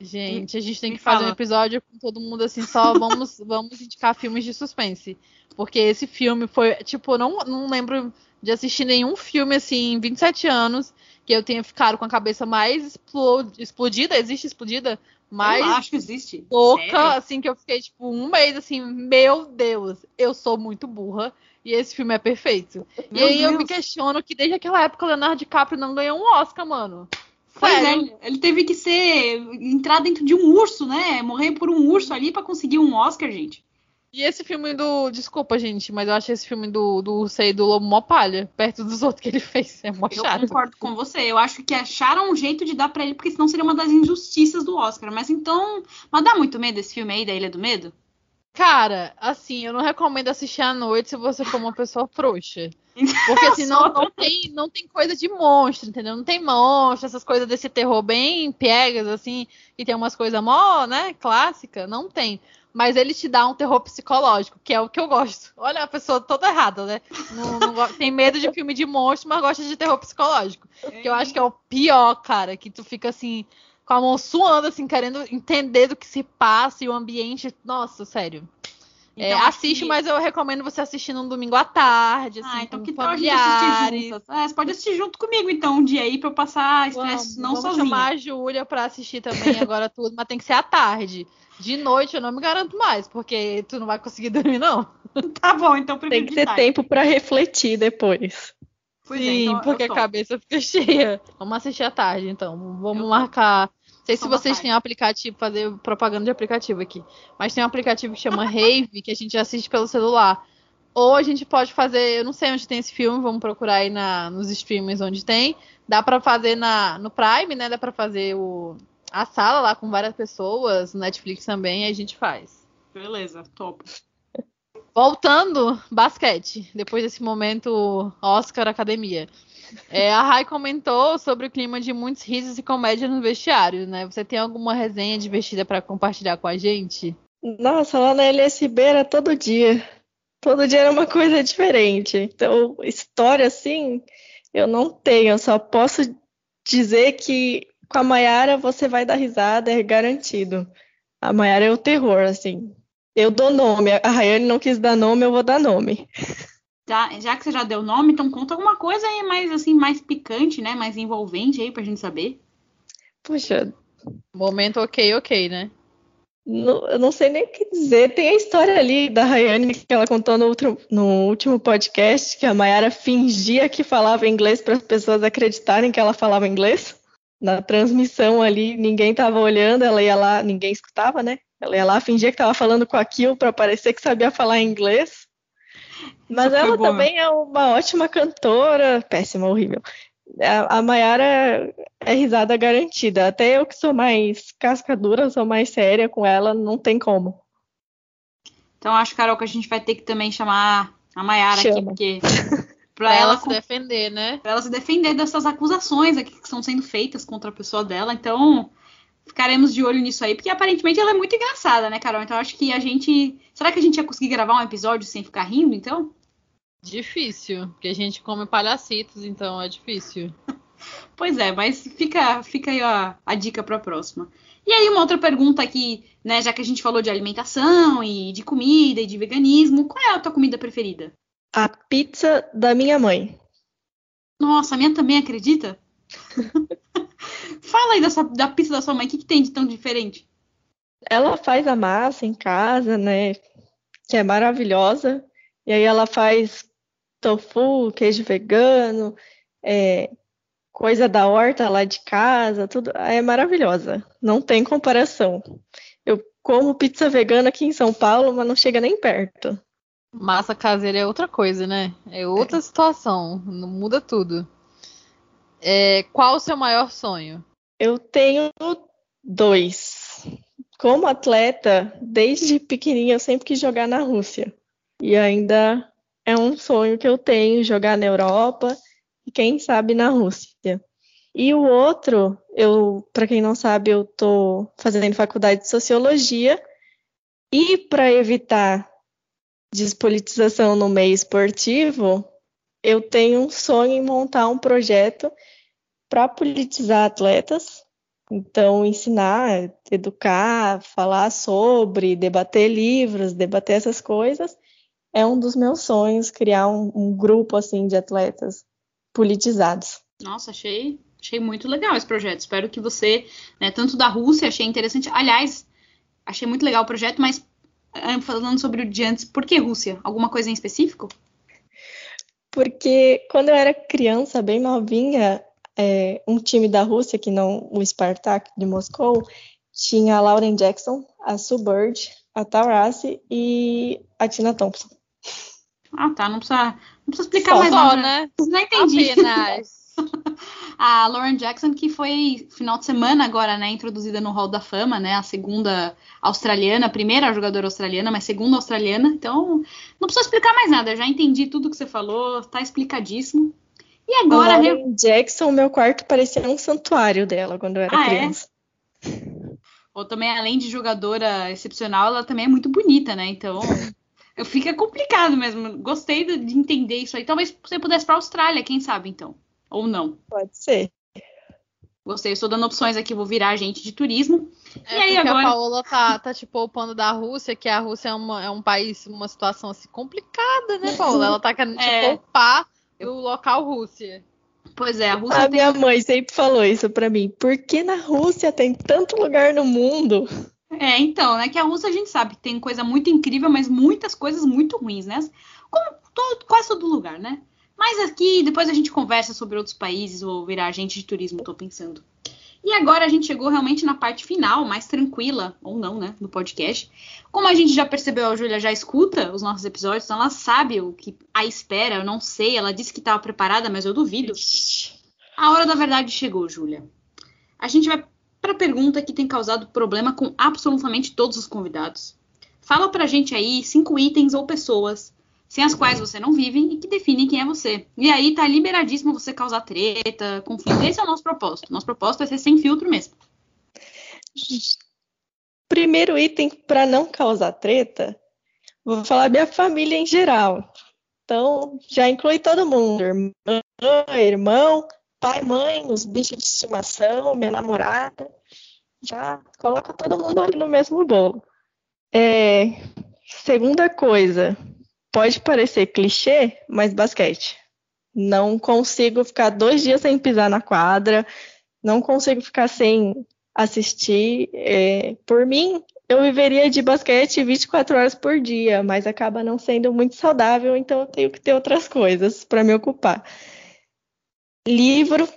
Gente, a gente tem que fazer um episódio com todo mundo assim, só vamos, vamos indicar filmes de suspense. Porque esse filme foi, tipo, não, não lembro de assistir nenhum filme assim em 27 anos que eu tenha ficado com a cabeça mais explo- explodida, existe explodida? Mais Eu acho que existe. louca, Sério? assim, que eu fiquei, tipo, um mês assim, meu Deus, eu sou muito burra. E esse filme é perfeito. e Meu aí eu me Deus. questiono que desde aquela época o Leonardo DiCaprio não ganhou um Oscar, mano. Pois é, ele- teve que ser entrar dentro de um urso, né? Morrer por um urso ali pra conseguir um Oscar, gente. E esse filme do. Desculpa, gente, mas eu acho esse filme do, do Urso aí do Lobo mó palha, perto dos outros que ele fez. É mó Eu chato. concordo com você. Eu acho que acharam um jeito de dar pra ele, porque senão seria uma das injustiças do Oscar. Mas então. Mas dá muito medo esse filme aí da Ilha do Medo? Cara, assim, eu não recomendo assistir à noite se você for uma pessoa frouxa. Porque Eu assim, não, tem, não tem coisa de monstro, entendeu? Não tem monstro, essas coisas desse terror bem piegas, assim, que tem umas coisas mó, né, clássica, não tem. Mas ele te dá um terror psicológico, que é o que eu gosto. Olha a pessoa toda errada, né? Não- não tem medo de filme de monstro, mas gosta de terror psicológico. Que eu acho que é o pior, cara, que tu fica assim, com a mão suando, assim, querendo entender do que se passa e o ambiente. Nossa, sério. É, Então, acho assiste, que- mas eu recomendo você assistir num domingo à tarde, assim, Ah, então que tal a gente assistir familiares. juntas? É, você pode assistir junto comigo, então, um dia aí pra eu passar estresse não vamos sozinha. chamar a Júlia pra assistir também agora tudo, mas tem que ser à tarde. De noite eu não me garanto mais, porque tu não vai conseguir dormir, não. Tá bom, então Tem prefiro que ter tarde. tempo pra refletir depois. Pois é, Sim, então eu porque a cabeça fica cheia. Vamos assistir à tarde, então. Vamos Eu marcar. Não sei se vocês tarde. têm um aplicativo, fazer propaganda de aplicativo aqui. Mas tem um aplicativo que chama Rave, que a gente assiste pelo celular. Ou a gente pode fazer, eu não sei onde tem esse filme, vamos procurar aí na, nos streamings onde tem. Dá pra fazer na, no Prime, né? Dá pra fazer o, a sala lá com várias pessoas, no Netflix também, aí a gente faz. Beleza, topo. Voltando, basquete. Depois desse momento Oscar Academia. É, a Rai comentou sobre o clima de muitos risos e comédia no vestiário, né? Você tem alguma resenha divertida para compartilhar com a gente? Nossa, lá na LSB era todo dia. Todo dia era uma coisa diferente. Então, história assim, eu não tenho. Eu só posso dizer que com a Maiara você vai dar risada, é garantido. A Maiara é o terror, assim. Eu dou nome. A Rayane não quis dar nome, eu vou dar nome. Já, já que você já deu nome, então conta alguma coisa aí mais assim, mais picante, né? Mais envolvente aí pra gente saber. Puxa, Momento ok, ok, né? Não- eu não sei nem o que dizer. Tem a história ali da Rayane que ela contou no, outro- no último podcast, que a Mayara fingia que falava inglês para as pessoas acreditarem que ela falava inglês. Na transmissão ali, ninguém estava olhando, ela ia lá, ninguém escutava, né? Ela ia lá, fingia que estava falando com a Kill para parecer que sabia falar inglês. Mas ela boa. também é uma ótima cantora, péssima, horrível. A, a Mayara é risada garantida. Até eu que sou mais casca dura, sou mais séria com ela, não tem como. Então acho, Carol, que a gente vai ter que também chamar a Mayara aqui, Chama. porque Pra pra ela ela, se defender, né? pra ela se defender dessas acusações aqui que estão sendo feitas contra a pessoa dela. Então ficaremos de olho nisso aí, porque aparentemente ela é muito engraçada, né, Carol? Então acho que a gente. Será que a gente ia conseguir gravar um episódio sem ficar rindo, então? Difícil, porque a gente come palhacitos, então é difícil. Pois é, mas fica, fica aí a, a dica para a próxima. E aí, uma outra pergunta aqui, né? Já que a gente falou de alimentação e de comida e de veganismo, qual é a tua comida preferida? A pizza da minha mãe. Nossa, a minha também acredita? Fala aí da, sua- da pizza da sua mãe, o que, que tem de tão diferente? ela faz a massa em casa, né? Que é maravilhosa. E aí ela faz tofu, queijo vegano, é, coisa da horta lá de casa, tudo é maravilhosa. Não tem comparação. Eu como pizza vegana aqui em São Paulo, mas não chega nem perto. Massa caseira é outra coisa, né? É outra é. situação, não muda tudo. É, qual o seu maior sonho? Eu tenho dois. Como atleta, desde pequenininha eu sempre quis jogar na Rússia. E ainda é um sonho que eu tenho, jogar na Europa e quem sabe na Rússia. E o outro, eu, para quem não sabe, eu estou fazendo faculdade de sociologia e para evitar despolitização no meio esportivo, eu tenho um sonho em montar um projeto para politizar atletas. Então, ensinar, educar, falar sobre, debater livros, debater essas coisas, é um dos meus sonhos, criar um, um grupo assim de atletas politizados. Nossa, achei, achei muito legal esse projeto. Espero que você, né, tanto da Rússia, achei interessante. Aliás, achei muito legal o projeto, mas ah, falando sobre o de antes, por que Rússia? Alguma coisa em específico? Porque quando eu era criança, bem novinha, é, um time da Rússia, que não o Spartak de Moscou, tinha a Lauren Jackson, a Sue Bird, a Taurasi e a Tina Thompson. Ah, tá. Não precisa, não precisa explicar Só mais nada. né? Já entendi. Apenas. a Lauren Jackson, que foi final de semana agora, né, introduzida no Hall da Fama, né, a segunda australiana, a primeira jogadora australiana, mas segunda australiana. Então, não precisa explicar mais nada, já entendi tudo que você falou, tá explicadíssimo. E agora. A Lauren Jackson, meu quarto parecia um santuário dela quando eu era ah, é? criança. É? Ou também, além de jogadora excepcional, ela também é muito bonita, né? Então. Fica complicado mesmo. Gostei de entender isso aí. Talvez você pudesse para a Austrália, quem sabe, então. Ou não. Pode ser. Gostei, estou dando opções aqui, vou virar agente de turismo. É e aí agora. A Paola tá, tá te poupando da Rússia, que a Rússia é, uma, é um país, uma situação assim complicada, né, Paola? Ela tá querendo te é. poupar do local Rússia. Pois é, a Rússia. A tem... minha mãe sempre falou isso para mim. Por que na Rússia tem tanto lugar no mundo? É, então, né? Que a Rússia a gente sabe que tem coisa muito incrível, mas muitas coisas muito ruins, né? Como todo, quase todo lugar, né? Mas aqui, depois a gente conversa sobre outros países ou virar agente de turismo, tô pensando. E agora a gente chegou realmente na parte final, mais tranquila, ou não, né, do podcast. Como a gente já percebeu, a Júlia já escuta os nossos episódios, então ela sabe o que a espera, eu não sei, ela disse que estava preparada, mas eu duvido. A hora da verdade chegou, Júlia. A gente vai para a pergunta que tem causado problema com absolutamente todos os convidados. Fala pra gente aí cinco itens ou pessoas sem as quais você não vive e que definem quem é você. E aí tá liberadíssimo você causar treta, conflito. Esse é o nosso propósito. Nosso propósito é ser sem filtro mesmo. Primeiro item para não causar treta, vou falar minha família em geral. Então, já inclui todo mundo: irmã, irmão, pai, mãe, os bichos de estimação, minha namorada. Já coloca todo mundo ali no mesmo bolo. É, segunda coisa, pode parecer clichê, mas basquete. Não consigo ficar dois dias sem pisar na quadra, não consigo ficar sem assistir. É, por mim, eu viveria de basquete 24 horas por dia, mas acaba não sendo muito saudável, então eu tenho que ter outras coisas para me ocupar. Livro,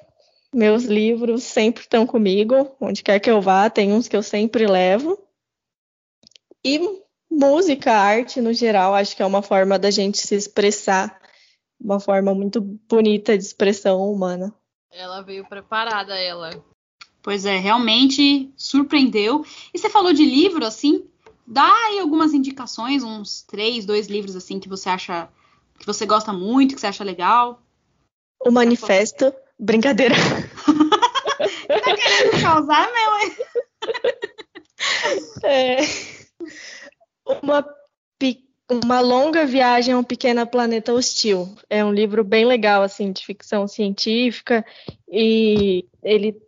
meus livros sempre estão comigo, onde quer que eu vá, tem uns que eu sempre levo. E música, arte no geral, acho que é uma forma da gente se expressar, uma forma muito bonita de expressão humana. Ela veio preparada, ela. Pois é, realmente surpreendeu. E você falou de livro, assim, dá aí algumas indicações, uns três, dois livros, assim, que você acha, que você gosta muito, que você acha legal. O Manifesto, brincadeira. tá querendo causar, meu? é uma, uma longa viagem a um pequeno planeta hostil. É um livro bem legal, assim, de ficção científica e ele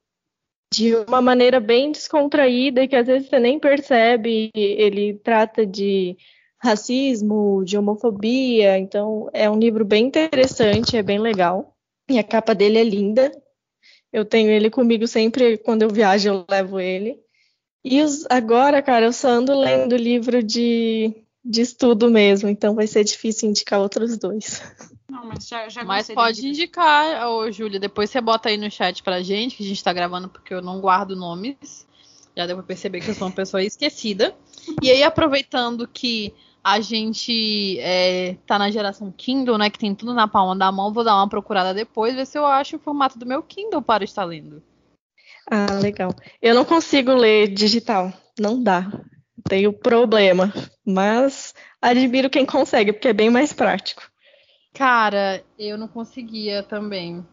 de uma maneira bem descontraída que às vezes você nem percebe. Ele trata de racismo, de homofobia, então é um livro bem interessante, é bem legal. E a capa dele é linda. Eu tenho ele comigo sempre, quando eu viajo, eu levo ele. E os, agora, cara, eu só ando lendo livro de, de estudo mesmo, então vai ser difícil indicar outros dois. Não, mas já, já Mas pode de- indicar, ô Júlia, depois você bota aí no chat pra gente, que a gente tá gravando porque eu não guardo nomes. Já deu pra perceber que eu sou uma pessoa esquecida. E aí, aproveitando que a gente é, tá na geração Kindle, né, que tem tudo na palma da mão, vou dar uma procurada depois, ver se eu acho o formato do meu Kindle para estar lendo. Ah, legal. Eu não consigo ler digital, não dá. Tenho problema, mas admiro quem consegue, porque é bem mais prático. Cara, eu não conseguia também.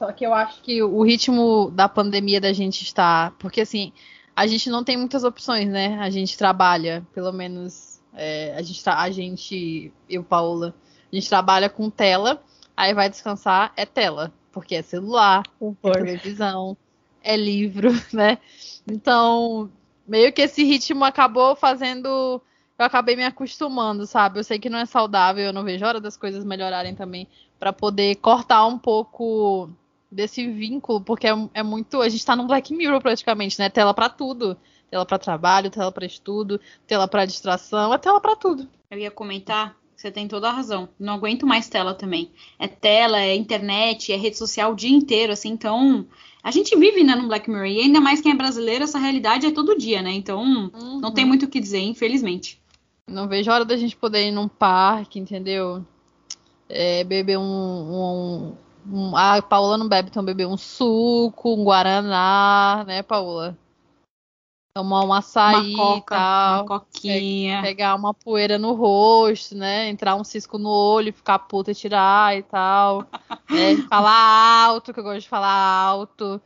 Só que eu acho que o ritmo da pandemia da gente está. Porque assim, a gente não tem muitas opções, né? A gente trabalha, pelo menos. é, a, gente, tra- a gente, eu, Paola, a gente trabalha com tela, aí vai descansar, é tela. Porque é celular, é televisão, é livro, né? Então, meio que esse ritmo acabou fazendo. Eu acabei me acostumando, sabe? Eu sei que não é saudável, eu não vejo hora das coisas melhorarem também, pra poder cortar um pouco desse vínculo, porque é, é muito. A gente tá num Black Mirror praticamente, né? Tela pra tudo. Tela pra trabalho, tela pra estudo, tela pra distração, é tela pra tudo. Eu ia comentar, você tem toda a razão. Não aguento mais tela também. É tela, é internet, é rede social o dia inteiro, assim, então. A gente vive, né, no Black Mirror. E ainda mais quem é brasileiro, essa realidade é todo dia, né? Então, não tem muito o que dizer, infelizmente. Não vejo a hora da gente poder ir num parque, entendeu? É, beber um, um, um- Ah, a Paula não bebe, então beber um suco, um guaraná, né, Paula? Tomar um açaí uma e coca, tal. uma coquinha. Pegar uma poeira no rosto, né? Entrar um cisco no olho, ficar puta e tirar e tal. né? Falar alto, que eu gosto de falar alto.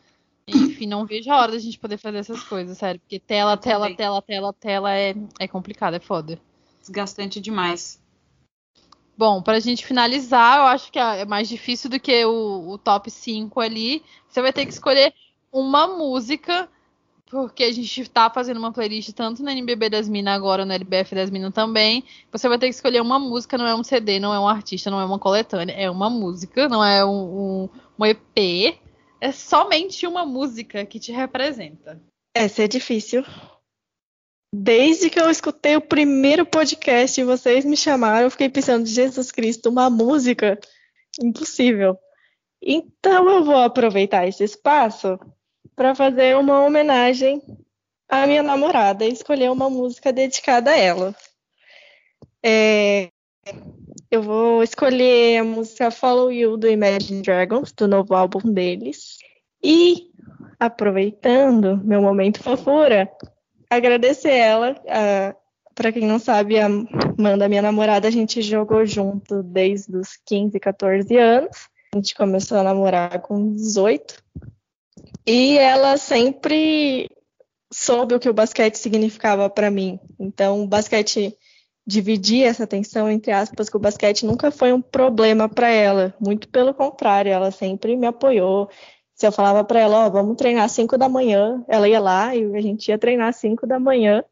Enfim, não vejo a hora da gente poder fazer essas coisas, sério. Porque tela, tela, tela, tela, tela é, é complicado, é foda. Desgastante demais. Bom, pra gente finalizar, eu acho que é mais difícil do que o, o top 5 ali. Você vai ter que escolher uma música, porque a gente tá fazendo uma playlist tanto no NBB das Minas agora, no LBF das Minas também. Você vai ter que escolher uma música, não é um CD, não é um artista, não é uma coletânea, é uma música, não é um, um, um EP. É somente uma música que te representa. Essa é difícil. Desde que eu escutei o primeiro podcast e vocês me chamaram, eu fiquei pensando, Jesus Cristo, uma música? Impossível. Então eu vou aproveitar esse espaço para fazer uma homenagem à minha namorada e escolher uma música dedicada a ela. É, eu vou escolher a música Follow You do Imagine Dragons, do novo álbum deles. E, aproveitando meu momento fofura, agradecer ela. Para quem não sabe, a Amanda, minha namorada, a gente jogou junto desde os 15, 14 anos. A gente começou a namorar com 18. E ela sempre soube o que o basquete significava para mim. Então, o basquete dividir essa atenção entre aspas que o basquete nunca foi um problema para ela, muito pelo contrário, ela sempre me apoiou. Se eu falava para ela, ó, vamos treinar às 5 da manhã, ela ia lá e a gente ia treinar às 5 da manhã.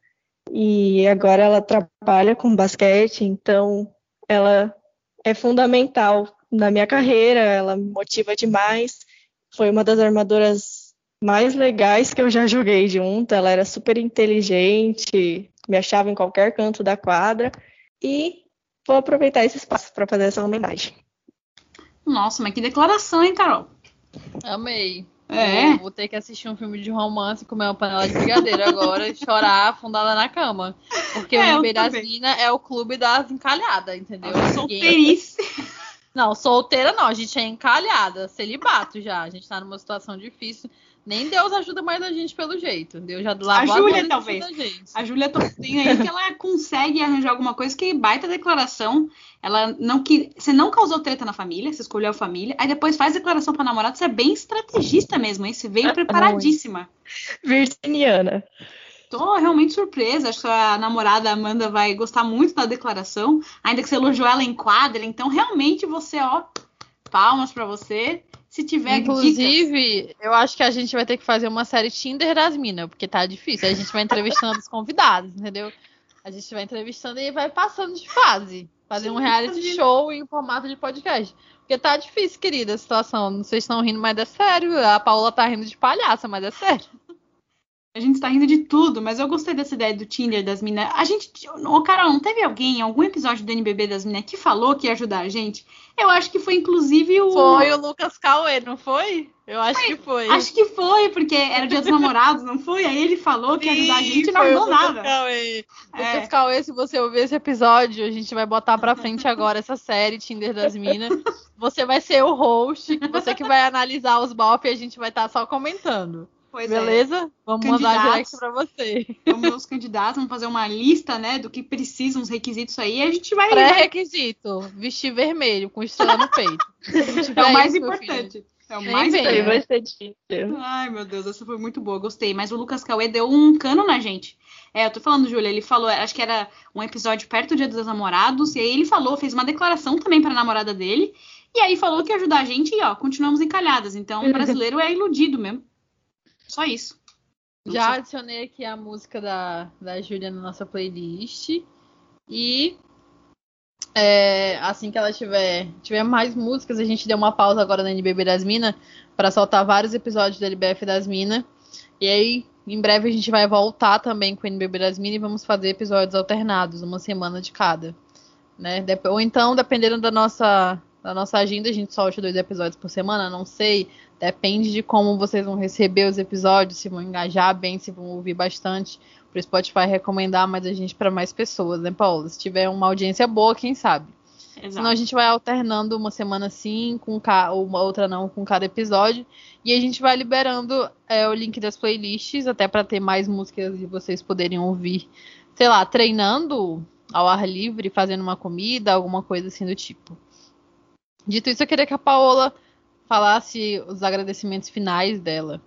E agora ela trabalha com basquete, então ela é fundamental na minha carreira, ela me motiva demais. Foi uma das armadoras mais legais que eu já joguei junto. Ela era super inteligente, me achava em qualquer canto da quadra. E vou aproveitar esse espaço para fazer essa homenagem. Nossa, mas que declaração, hein, Carol? Amei. É. Vou, vou ter que assistir um filme de romance, comer uma panela de brigadeiro agora e chorar afundada na cama. Porque É, o eu. Minas é o clube das encalhadas, entendeu? Solteirice. Não, solteira não, a gente é encalhada, celibato já. A gente tá numa situação difícil. Nem Deus ajuda mais a gente pelo jeito. Deus já lavou as Júlia, talvez. da gente. A Júlia Topinho aí que ela consegue arranjar alguma coisa que baita declaração. Ela não que você não causou treta na família, você escolheu a família, aí depois faz declaração pra namorado, você é bem estrategista mesmo, hein? Você veio preparadíssima. Virginiana. Tô realmente surpresa. Acho que a namorada Amanda vai gostar muito da declaração, ainda que você elogiou ela em quadra. Então, realmente, você, ó, palmas pra você. Se tiver dicas, Inclusive, eu acho que a gente vai ter que fazer uma série Tinder das minas, porque tá difícil. A gente vai entrevistando os convidados, entendeu? A gente vai entrevistando e vai passando de fase. Fazer um reality show em formato de podcast. Porque tá difícil, querida, a situação. Vocês estão rindo, mas é sério. A Paula tá rindo de palhaça, mas é sério. A gente está rindo de tudo, mas eu gostei dessa ideia do Tinder das minas. A gente. Ô, Carol, não teve alguém em algum episódio do NBB das minas que falou que ia ajudar a gente? Eu acho que foi inclusive o. Foi o Lucas Cauê, não foi? Eu acho que foi. Acho que foi, porque era o dia dos namorados, não foi? Aí ele falou que ia ajudar a gente e não ajudou nada. Cauê. É. Lucas Cauê, se você ouvir esse episódio, a gente vai botar pra frente agora essa série Tinder das Minas. Você vai ser o host, você que vai analisar os BOP e a gente vai estar tá só comentando. Pois é. Beleza? É. Vamos mandar direct pra você. Vamos os candidatos, vamos fazer uma lista, né, do que precisam, os requisitos aí, e a gente vai. Pré-requisito: vestir vermelho com estrela no peito. é o mais importante. É o mais importante. Vai ser difícil. Ai, meu Deus, essa foi muito boa, gostei. Mas o Lucas Cauê deu um cano na gente. É, eu tô falando, Júlia, ele falou, acho que era um episódio perto do Dia dos Namorados, e aí ele falou, fez uma declaração também pra namorada dele, e aí falou que ia ajudar a gente e, ó, continuamos encalhadas. Então, o brasileiro é iludido mesmo. Só isso. Já adicionei aqui a música da, da Júlia na nossa playlist. E é, assim que ela tiver, tiver mais músicas, a gente deu uma pausa agora na NBB das Minas para soltar vários episódios da LBF das Minas. E aí, em breve, a gente vai voltar também com o NBB das Minas e vamos fazer episódios alternados, uma semana de cada. Né? Ou então, dependendo da nossa, da nossa agenda, a gente solte dois episódios por semana, não sei. Depende de como vocês vão receber os episódios, se vão engajar bem, se vão ouvir bastante. Pro Spotify recomendar mais a gente para mais pessoas, né, Paula? Se tiver uma audiência boa, quem sabe? Exato. Senão a gente vai alternando uma semana sim, com ca... uma outra não, com cada episódio. E a gente vai liberando é, o link das playlists, até para ter mais músicas e vocês poderem ouvir, sei lá, treinando ao ar livre, fazendo uma comida, alguma coisa assim do tipo. Dito isso, eu queria que a Paola falasse os agradecimentos finais dela.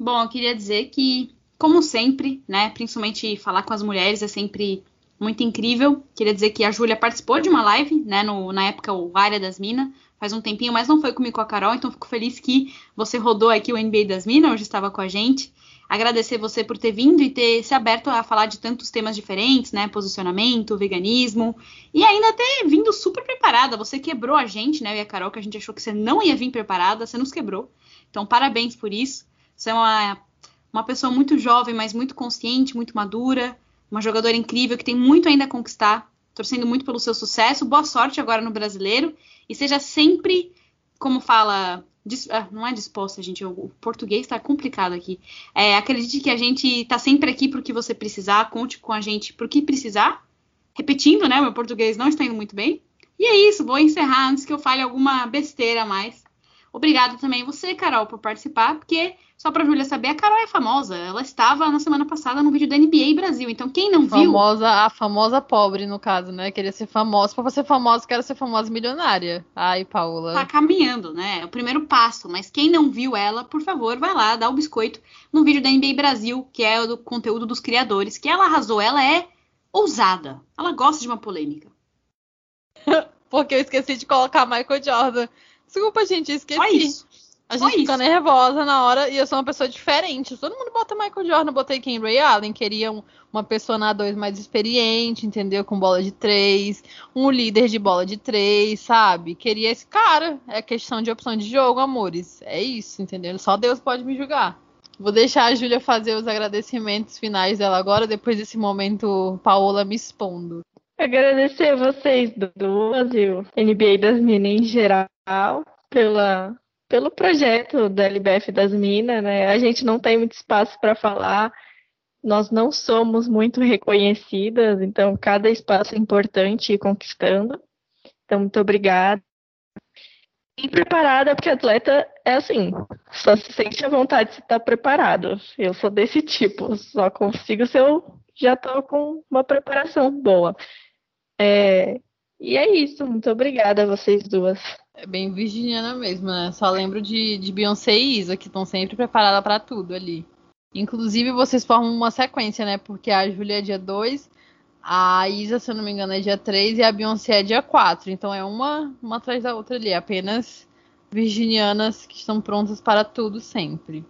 Bom, eu queria dizer que, como sempre, né, principalmente falar com as mulheres é sempre muito incrível. Queria dizer que a Júlia participou de uma live, né, no, na época o Área das Minas, faz um tempinho, mas não foi comigo com a Carol, então fico feliz que você rodou aqui o NBA das Minas, hoje estava com a gente. Agradecer você por ter vindo e ter se aberto a falar de tantos temas diferentes, né? Posicionamento, veganismo. E ainda ter vindo super preparada. Você quebrou a gente, né? Eu e a Carol, que a gente achou que você não ia vir preparada, você nos quebrou. Então, parabéns por isso. Você é uma, uma pessoa muito jovem, mas muito consciente, muito madura. Uma jogadora incrível que tem muito ainda a conquistar. Torcendo muito pelo seu sucesso. Boa sorte agora no brasileiro. E seja sempre, como fala ah, não é disposta, gente. O, português está complicado aqui. É, acredite que a gente está sempre aqui para o que você precisar. Conte com a gente para o que precisar. Repetindo, né? Meu português não está indo muito bem. E é isso. Vou encerrar antes que eu fale alguma besteira a mais. Obrigada também você, Carol, por participar, porque, só pra Júlia saber, a Carol é famosa. Ela estava na semana passada no vídeo da NBA Brasil. Então, quem não viu. Famosa, a famosa pobre, no caso, né? Queria ser famosa. Pra ser famosa, quero ser famosa milionária. Ai, Paula. Tá caminhando, né? É o primeiro passo. Mas quem não viu ela, por favor, vai lá, dá o biscoito no vídeo da NBA Brasil, que é o do conteúdo dos criadores, que ela arrasou. Ela é ousada. Ela gosta de uma polêmica. porque eu esqueci de colocar Michael Jordan Desculpa, gente, esqueci. Só isso. A gente Só fica isso. nervosa na hora e eu sou uma pessoa diferente. Todo mundo bota Michael Jordan, botei quem? Ray Allen. Queria um, uma pessoa na 2 mais experiente, entendeu? Com bola de três, um líder de bola de três, sabe? Queria esse cara. É questão de opção de jogo, amores. É isso, entendeu? Só Deus pode me julgar. Vou deixar a Júlia fazer os agradecimentos finais dela agora, depois desse momento Paola me expondo. Agradecer vocês duas e o NBA das Minas em geral pela, pelo projeto da LBF das Minas, né? A gente não tem muito espaço para falar, nós não somos muito reconhecidas, então cada espaço é importante ir conquistando. Então, muito obrigada. E preparada, porque atleta é assim, só se sente a vontade de estar preparado. Eu sou desse tipo, só consigo se eu já estou com uma preparação boa. É, e é isso, muito obrigada a vocês duas. É bem virginiana mesmo, né? Só lembro de, de Beyoncé e Isa, que estão sempre preparadas para tudo ali. Inclusive, vocês formam uma sequência, né? Porque a Júlia é dia 2, a Isa, se eu não me engano, é dia 3 e a Beyoncé é dia 4. Então é uma, uma atrás da outra ali. Apenas virginianas que estão prontas para tudo sempre.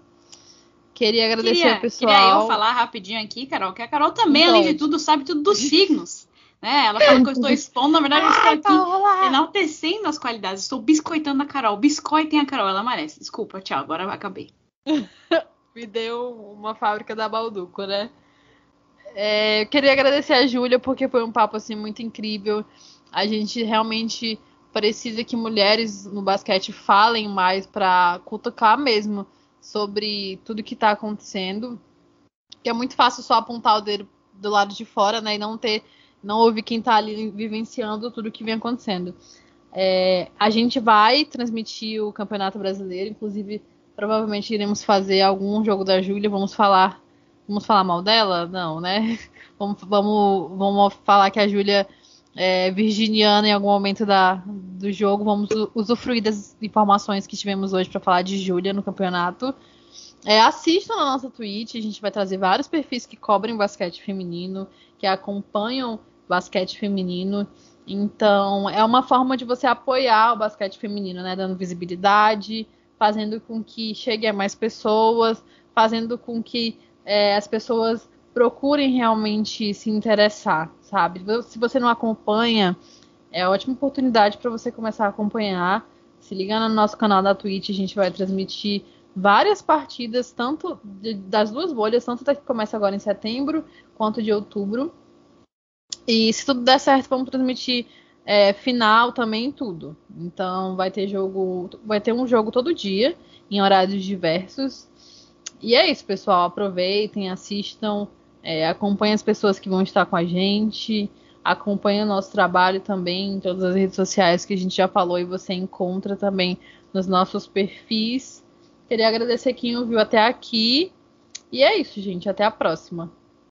Queria agradecer queria, ao pessoal. Queria eu falar rapidinho aqui, Carol, que a Carol também, Pode. além de tudo, sabe tudo dos signos. Né? Ela fala que eu estou expondo, na verdade, eu estou aqui enaltecendo as qualidades. Estou biscoitando a Carol. Biscoitem a Carol, ela merece. Desculpa, tchau, agora acabei. me deu uma fábrica da Balduco, né? É, queria agradecer a Júlia porque foi um papo assim muito incrível. A gente realmente precisa que mulheres no basquete falem mais para cutucar mesmo sobre tudo que está acontecendo. Que é muito fácil só apontar o dedo do lado de fora, né, e não ter, não ouvir quem está ali vivenciando tudo que vem acontecendo. É, a gente vai transmitir o Campeonato Brasileiro, inclusive provavelmente iremos fazer algum jogo da Júlia, vamos falar Vamos falar mal dela? Não, né? Vamos, vamos, vamos falar que a Júlia é virginiana em algum momento da, do jogo. Vamos usufruir das informações que tivemos hoje para falar de Júlia no campeonato. É, assistam na nossa Twitch, a gente vai trazer vários perfis que cobrem basquete feminino, que acompanham basquete feminino. Então, é uma forma de você apoiar o basquete feminino, né? Dando visibilidade, fazendo com que chegue a mais pessoas, fazendo com que é, as pessoas procurem realmente se interessar, sabe? Se você não acompanha, é ótima oportunidade para você começar a acompanhar. Se liga no nosso canal da Twitch, a gente vai transmitir várias partidas, tanto de, das duas bolhas, tanto da que começa agora em setembro quanto de outubro. E se tudo der certo, vamos transmitir é, final também tudo. Então vai ter jogo, vai ter um jogo todo dia em horários diversos. E é isso, pessoal. Aproveitem, assistam, é, acompanhem as pessoas que vão estar com a gente, acompanhem o nosso trabalho também em todas as redes sociais que a gente já falou e você encontra também nos nossos perfis. Queria agradecer quem ouviu até aqui. E é isso, gente. Até a próxima.